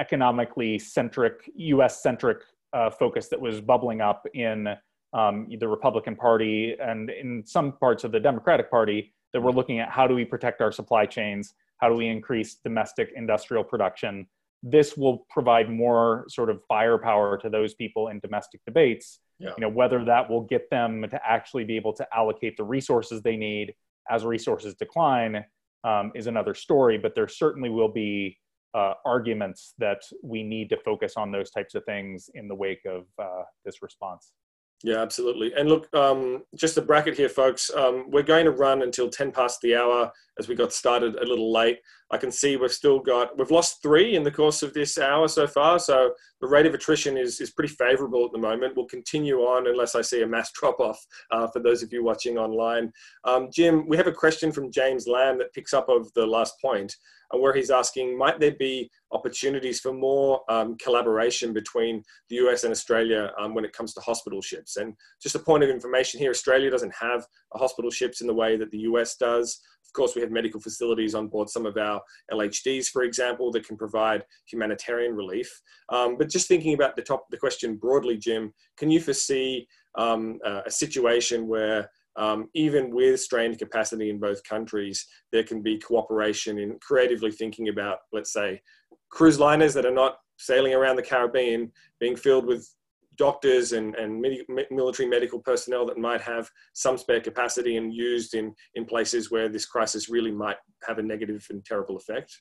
economically centric, US centric uh, focus that was bubbling up in um, the Republican Party and in some parts of the Democratic Party that were looking at how do we protect our supply chains? How do we increase domestic industrial production? This will provide more sort of firepower to those people in domestic debates. Yeah. You know, whether that will get them to actually be able to allocate the resources they need as resources decline um, is another story, but there certainly will be uh, arguments that we need to focus on those types of things in the wake of uh, this response. Yeah, absolutely. And look, um, just a bracket here, folks. Um, we're going to run until 10 past the hour as we got started a little late. I can see we've still got, we've lost three in the course of this hour so far. So the rate of attrition is, is pretty favorable at the moment. We'll continue on unless I see a mass drop off uh, for those of you watching online. Um, Jim, we have a question from James Lamb that picks up of the last point where he's asking, might there be opportunities for more um, collaboration between the US and Australia um, when it comes to hospital ships? And just a point of information here, Australia doesn't have hospital ships in the way that the US does. Of course, we have medical facilities on board some of our LHDs, for example, that can provide humanitarian relief. Um, but just thinking about the top, the question broadly, Jim, can you foresee um, uh, a situation where um, even with strained capacity in both countries, there can be cooperation in creatively thinking about, let's say, cruise liners that are not sailing around the Caribbean being filled with doctors and, and military medical personnel that might have some spare capacity and used in, in places where this crisis really might have a negative and terrible effect?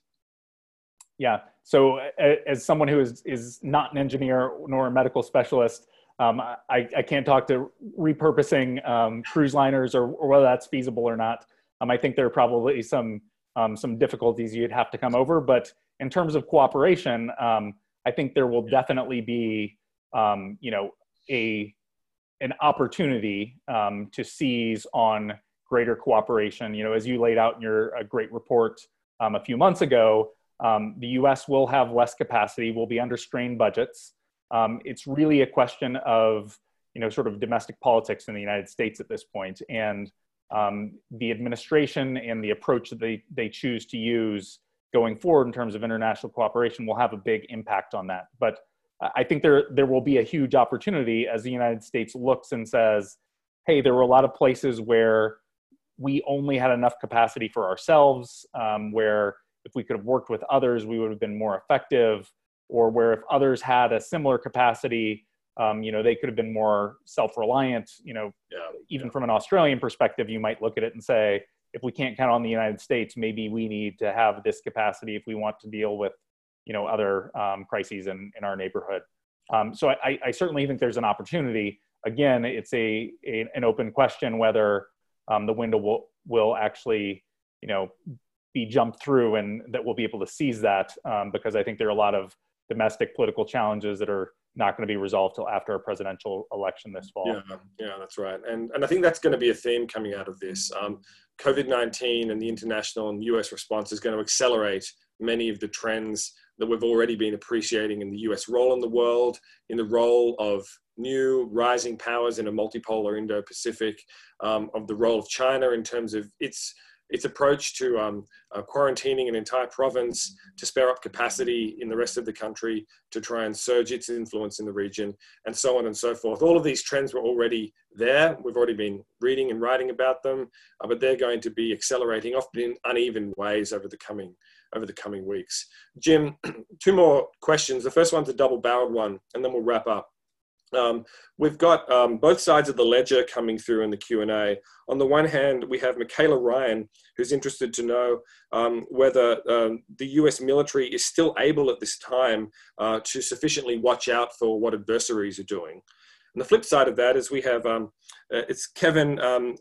Yeah. So, as someone who is, is not an engineer nor a medical specialist, um, I, I, can't talk to repurposing um, cruise liners or, or, whether that's feasible or not. Um, I think there are probably some um, some difficulties you'd have to come over, but in terms of cooperation, um, I think there will definitely be um, you know a an opportunity to seize on greater cooperation. You know, as you laid out in your uh, great report a few months ago, the U.S. will have less capacity, will be under strained budgets. Um, it's really a question of you know sort of domestic politics in the United States at this point, and um, the administration and the approach that they they choose to use going forward in terms of international cooperation will have a big impact on that. But I think there there will be a huge opportunity as the United States looks and says, "Hey, there were a lot of places where we only had enough capacity for ourselves, um, where if we could have worked with others, we would have been more effective." or where if others had a similar capacity, um, you know, they could have been more self-reliant. You know, yeah, even yeah. from an Australian perspective, you might look at it and say, if we can't count on the United States, maybe we need to have this capacity if we want to deal with, you know, other um, crises in, in our neighborhood. Um, so I, I, certainly think there's an opportunity. Again, it's a, a an open question whether um, the window will will actually, you know, be jumped through and that we'll be able to seize that um, because I think there are a lot of domestic political challenges that are not going to be resolved till after a presidential election this fall. Yeah, yeah, that's right. And and I think that's going to be a theme coming out of this. Um, COVID nineteen and the international and U.S. response is going to accelerate many of the trends that we've already been appreciating in the U.S. role in the world, in the role of new rising powers in a multipolar Indo-Pacific, um, of the role of China in terms of its its approach to um, uh, quarantining an entire province to spare up capacity in the rest of the country to try and surge its influence in the region and so on and so forth. All of these trends were already there. We've already been reading and writing about them, uh, but they're going to be accelerating often in uneven ways over the coming over the coming weeks. Jim, two more questions. The first one's a double barreled one, and then we'll wrap up. Um, we've got um, both sides of the ledger coming through in the Q&A. On the one hand, we have Michaela Ryan, who's interested to know um, whether um, the US military is still able at this time uh, to sufficiently watch out for what adversaries are doing. And the flip side of that is we have, um, uh, it's Kevin, um,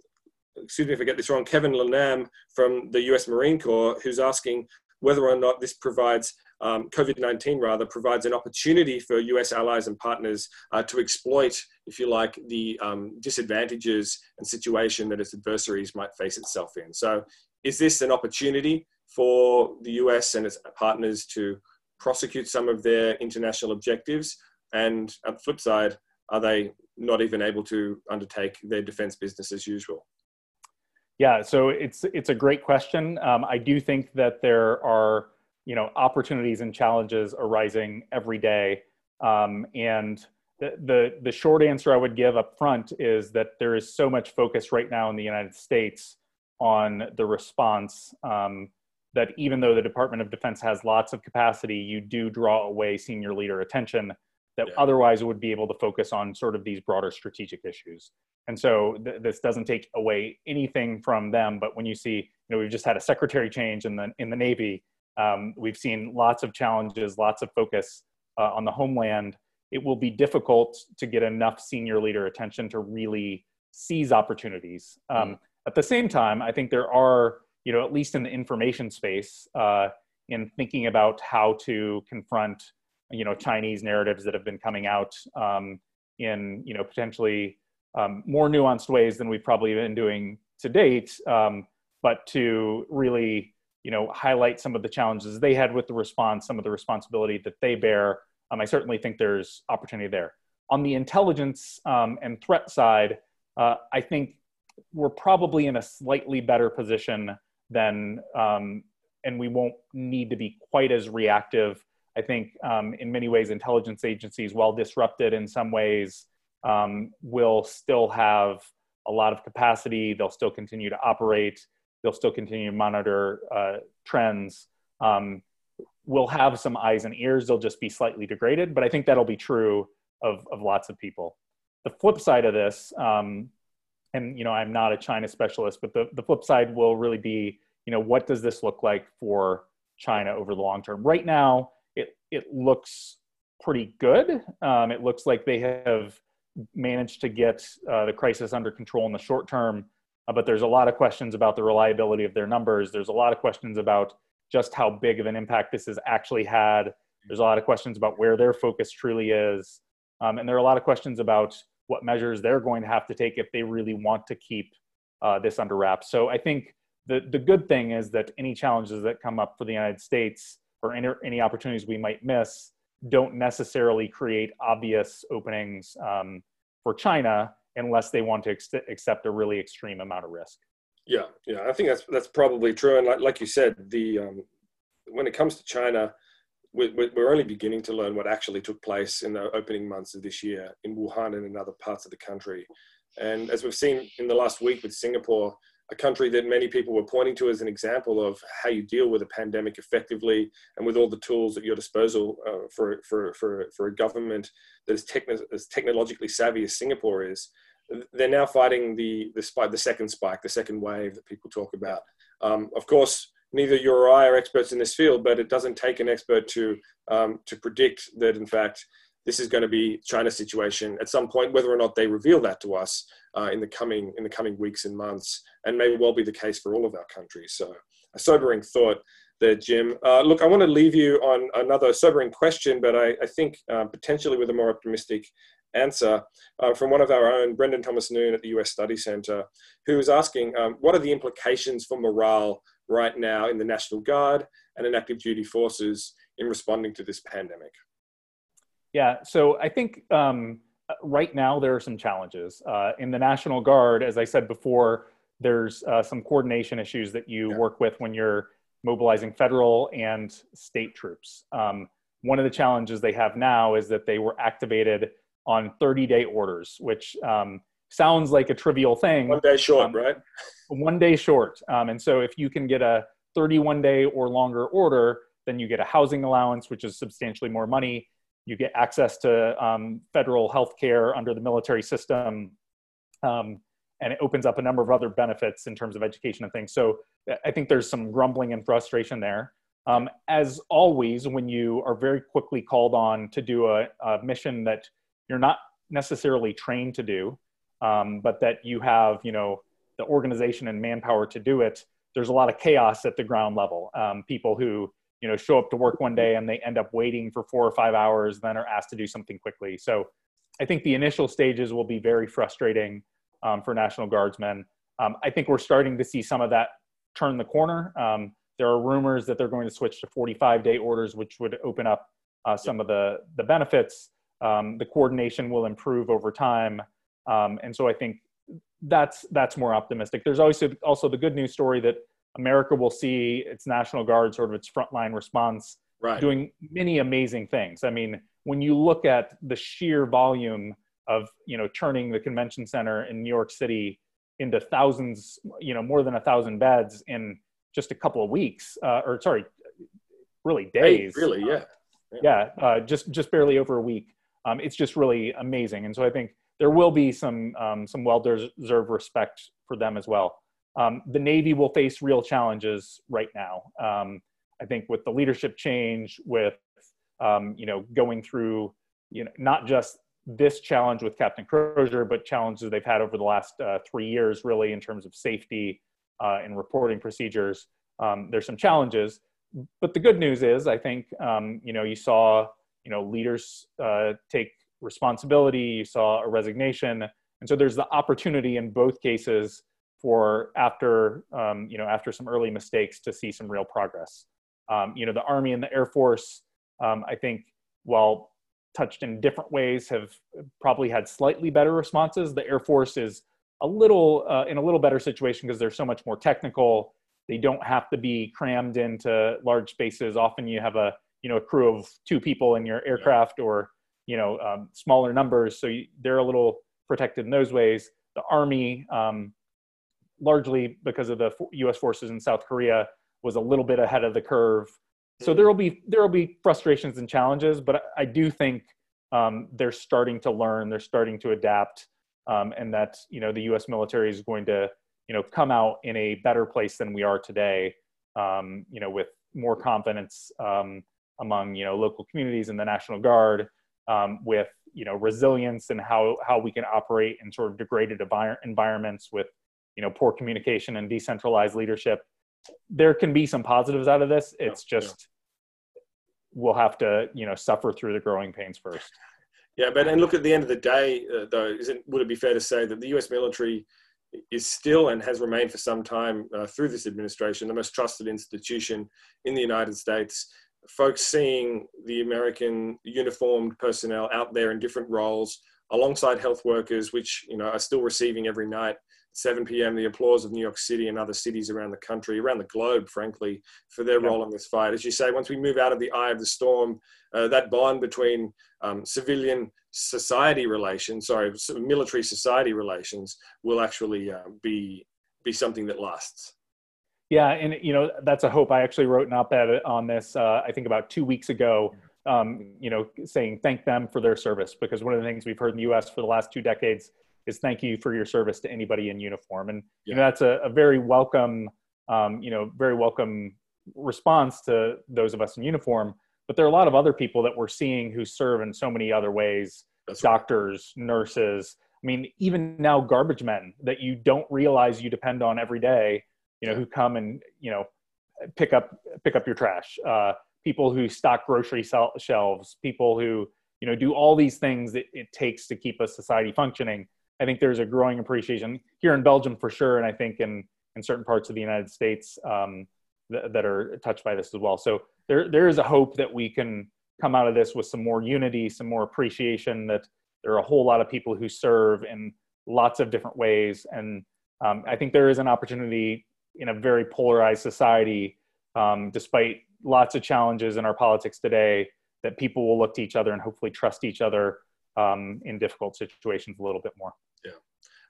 excuse me if I get this wrong, Kevin Lanam from the US Marine Corps, who's asking whether or not this provides um, COVID 19 rather provides an opportunity for US allies and partners uh, to exploit, if you like, the um, disadvantages and situation that its adversaries might face itself in. So, is this an opportunity for the US and its partners to prosecute some of their international objectives? And at the flip side, are they not even able to undertake their defense business as usual? Yeah, so it's it's a great question. Um, I do think that there are you know opportunities and challenges arising every day um, and the, the, the short answer i would give up front is that there is so much focus right now in the united states on the response um, that even though the department of defense has lots of capacity you do draw away senior leader attention that yeah. otherwise would be able to focus on sort of these broader strategic issues and so th- this doesn't take away anything from them but when you see you know we've just had a secretary change in the in the navy um, we've seen lots of challenges, lots of focus uh, on the homeland. It will be difficult to get enough senior leader attention to really seize opportunities. Um, mm-hmm. At the same time, I think there are, you know, at least in the information space, uh, in thinking about how to confront, you know, Chinese narratives that have been coming out um, in, you know, potentially um, more nuanced ways than we've probably been doing to date, um, but to really you know, highlight some of the challenges they had with the response, some of the responsibility that they bear. Um, I certainly think there's opportunity there. On the intelligence um, and threat side, uh, I think we're probably in a slightly better position than, um, and we won't need to be quite as reactive. I think um, in many ways, intelligence agencies, while disrupted in some ways, um, will still have a lot of capacity. They'll still continue to operate they'll still continue to monitor uh, trends. Um, we'll have some eyes and ears. They'll just be slightly degraded, but I think that'll be true of, of lots of people. The flip side of this, um, and you know, I'm not a China specialist, but the, the flip side will really be, you know, what does this look like for China over the long term? Right now, it, looks pretty good. Um, it looks like they have managed to get uh, the crisis under control in the short term uh, but there's a lot of questions about the reliability of their numbers. There's a lot of questions about just how big of an impact this has actually had. There's a lot of questions about where their focus truly is. Um, and there are a lot of questions about what measures they're going to have to take if they really want to keep uh, this under wraps. So I think the, the good thing is that any challenges that come up for the United States or any, any opportunities we might miss don't necessarily create obvious openings um, for China unless they want to ex- accept a really extreme amount of risk. Yeah, yeah, I think that's that's probably true. And like, like you said, the um, when it comes to China, we're, we're only beginning to learn what actually took place in the opening months of this year in Wuhan and in other parts of the country. And as we've seen in the last week with Singapore, a country that many people were pointing to as an example of how you deal with a pandemic effectively and with all the tools at your disposal uh, for, for, for, for a government that is as technologically savvy as Singapore is, they're now fighting the, the, spike, the second spike, the second wave that people talk about. Um, of course, neither you or I are experts in this field, but it doesn't take an expert to, um, to predict that, in fact, this is going to be China's situation at some point, whether or not they reveal that to us uh, in the coming in the coming weeks and months, and may well be the case for all of our countries. So a sobering thought there, Jim. Uh, look, I want to leave you on another sobering question, but I, I think uh, potentially with a more optimistic answer uh, from one of our own, Brendan Thomas-Noone at the US Study Center, who is asking um, what are the implications for morale right now in the National Guard and in active duty forces in responding to this pandemic? Yeah, so I think um, right now there are some challenges. Uh, in the National Guard, as I said before, there's uh, some coordination issues that you yeah. work with when you're mobilizing federal and state troops. Um, one of the challenges they have now is that they were activated on 30 day orders, which um, sounds like a trivial thing. One day short, um, right? One day short. Um, and so if you can get a 31 day or longer order, then you get a housing allowance, which is substantially more money. You get access to um, federal health care under the military system. Um, and it opens up a number of other benefits in terms of education and things. So I think there's some grumbling and frustration there. Um, as always, when you are very quickly called on to do a, a mission that you're not necessarily trained to do, um, but that you have, you know, the organization and manpower to do it, there's a lot of chaos at the ground level. Um, people who, you know, show up to work one day and they end up waiting for four or five hours, then are asked to do something quickly. So I think the initial stages will be very frustrating um, for National Guardsmen. Um, I think we're starting to see some of that turn the corner. Um, there are rumors that they're going to switch to 45 day orders, which would open up uh, some of the, the benefits. Um, the coordination will improve over time. Um, and so I think that's, that's more optimistic. There's also, also the good news story that America will see its National Guard, sort of its frontline response, right. doing many amazing things. I mean, when you look at the sheer volume of you know turning the convention center in New York City into thousands, you know, more than a thousand beds in just a couple of weeks, uh, or sorry, really days. Hey, really, yeah, yeah, yeah uh, just just barely over a week. Um, it's just really amazing, and so I think there will be some um, some well-deserved respect for them as well. Um, the Navy will face real challenges right now. Um, I think with the leadership change, with um, you know going through you know not just this challenge with Captain Crozier, but challenges they've had over the last uh, three years, really, in terms of safety uh, and reporting procedures. Um, there's some challenges, but the good news is, I think, um, you know, you saw, you know, leaders uh, take responsibility. You saw a resignation, and so there's the opportunity in both cases for after, um, you know, after some early mistakes to see some real progress. Um, you know, the Army and the Air Force, um, I think, while touched in different ways have probably had slightly better responses. The Air Force is a little uh, in a little better situation because they're so much more technical. They don't have to be crammed into large spaces. Often you have a you know a crew of two people in your aircraft or you know um, smaller numbers, so you, they're a little protected in those ways. The Army, um, largely because of the U.S. forces in South Korea, was a little bit ahead of the curve so there will be there will be frustrations and challenges, but I do think um, they're starting to learn, they're starting to adapt, um, and that you know the U.S. military is going to you know come out in a better place than we are today. Um, you know, with more confidence um, among you know local communities and the National Guard, um, with you know resilience and how how we can operate in sort of degraded envir- environments with you know poor communication and decentralized leadership there can be some positives out of this. It's yeah, just yeah. we'll have to you know suffer through the growing pains first. Yeah, but and look at the end of the day, uh, though, it, would it be fair to say that the U.S. military is still and has remained for some time uh, through this administration the most trusted institution in the United States. Folks seeing the American uniformed personnel out there in different roles alongside health workers, which you know are still receiving every night 7 p.m. the applause of New York City and other cities around the country, around the globe, frankly, for their yeah. role in this fight. As you say, once we move out of the eye of the storm, uh, that bond between um, civilian society relations, sorry, military society relations, will actually uh, be be something that lasts. Yeah, and you know that's a hope. I actually wrote an op-ed on this. Uh, I think about two weeks ago. Um, you know, saying thank them for their service because one of the things we've heard in the U.S. for the last two decades is thank you for your service to anybody in uniform. And yeah. you know, that's a, a very welcome, um, you know, very welcome response to those of us in uniform. But there are a lot of other people that we're seeing who serve in so many other ways that's doctors, right. nurses. I mean, even now, garbage men that you don't realize you depend on every day, you know, who come and, you know, pick up pick up your trash. Uh, people who stock grocery shelves. People who you know do all these things that it takes to keep a society functioning. I think there's a growing appreciation here in Belgium for sure, and I think in in certain parts of the United States um, th- that are touched by this as well. So there there is a hope that we can come out of this with some more unity, some more appreciation that there are a whole lot of people who serve in lots of different ways. And um, I think there is an opportunity in a very polarized society, um, despite lots of challenges in our politics today, that people will look to each other and hopefully trust each other um, in difficult situations a little bit more. Yeah.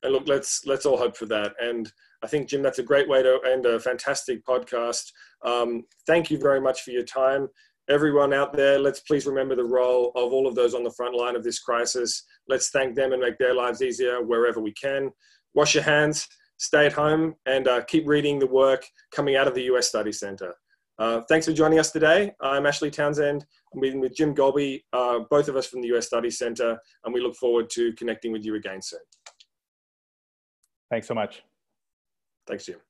And look, let's let's all hope for that. And I think Jim, that's a great way to end a fantastic podcast. Um, thank you very much for your time everyone out there, let's please remember the role of all of those on the front line of this crisis. Let's thank them and make their lives easier wherever we can. Wash your hands, stay at home, and uh, keep reading the work coming out of the US Study Center. Uh, thanks for joining us today. I'm Ashley Townshend. I'm meeting with Jim Golby, uh, both of us from the US Study Center, and we look forward to connecting with you again soon. Thanks so much. Thanks, Jim.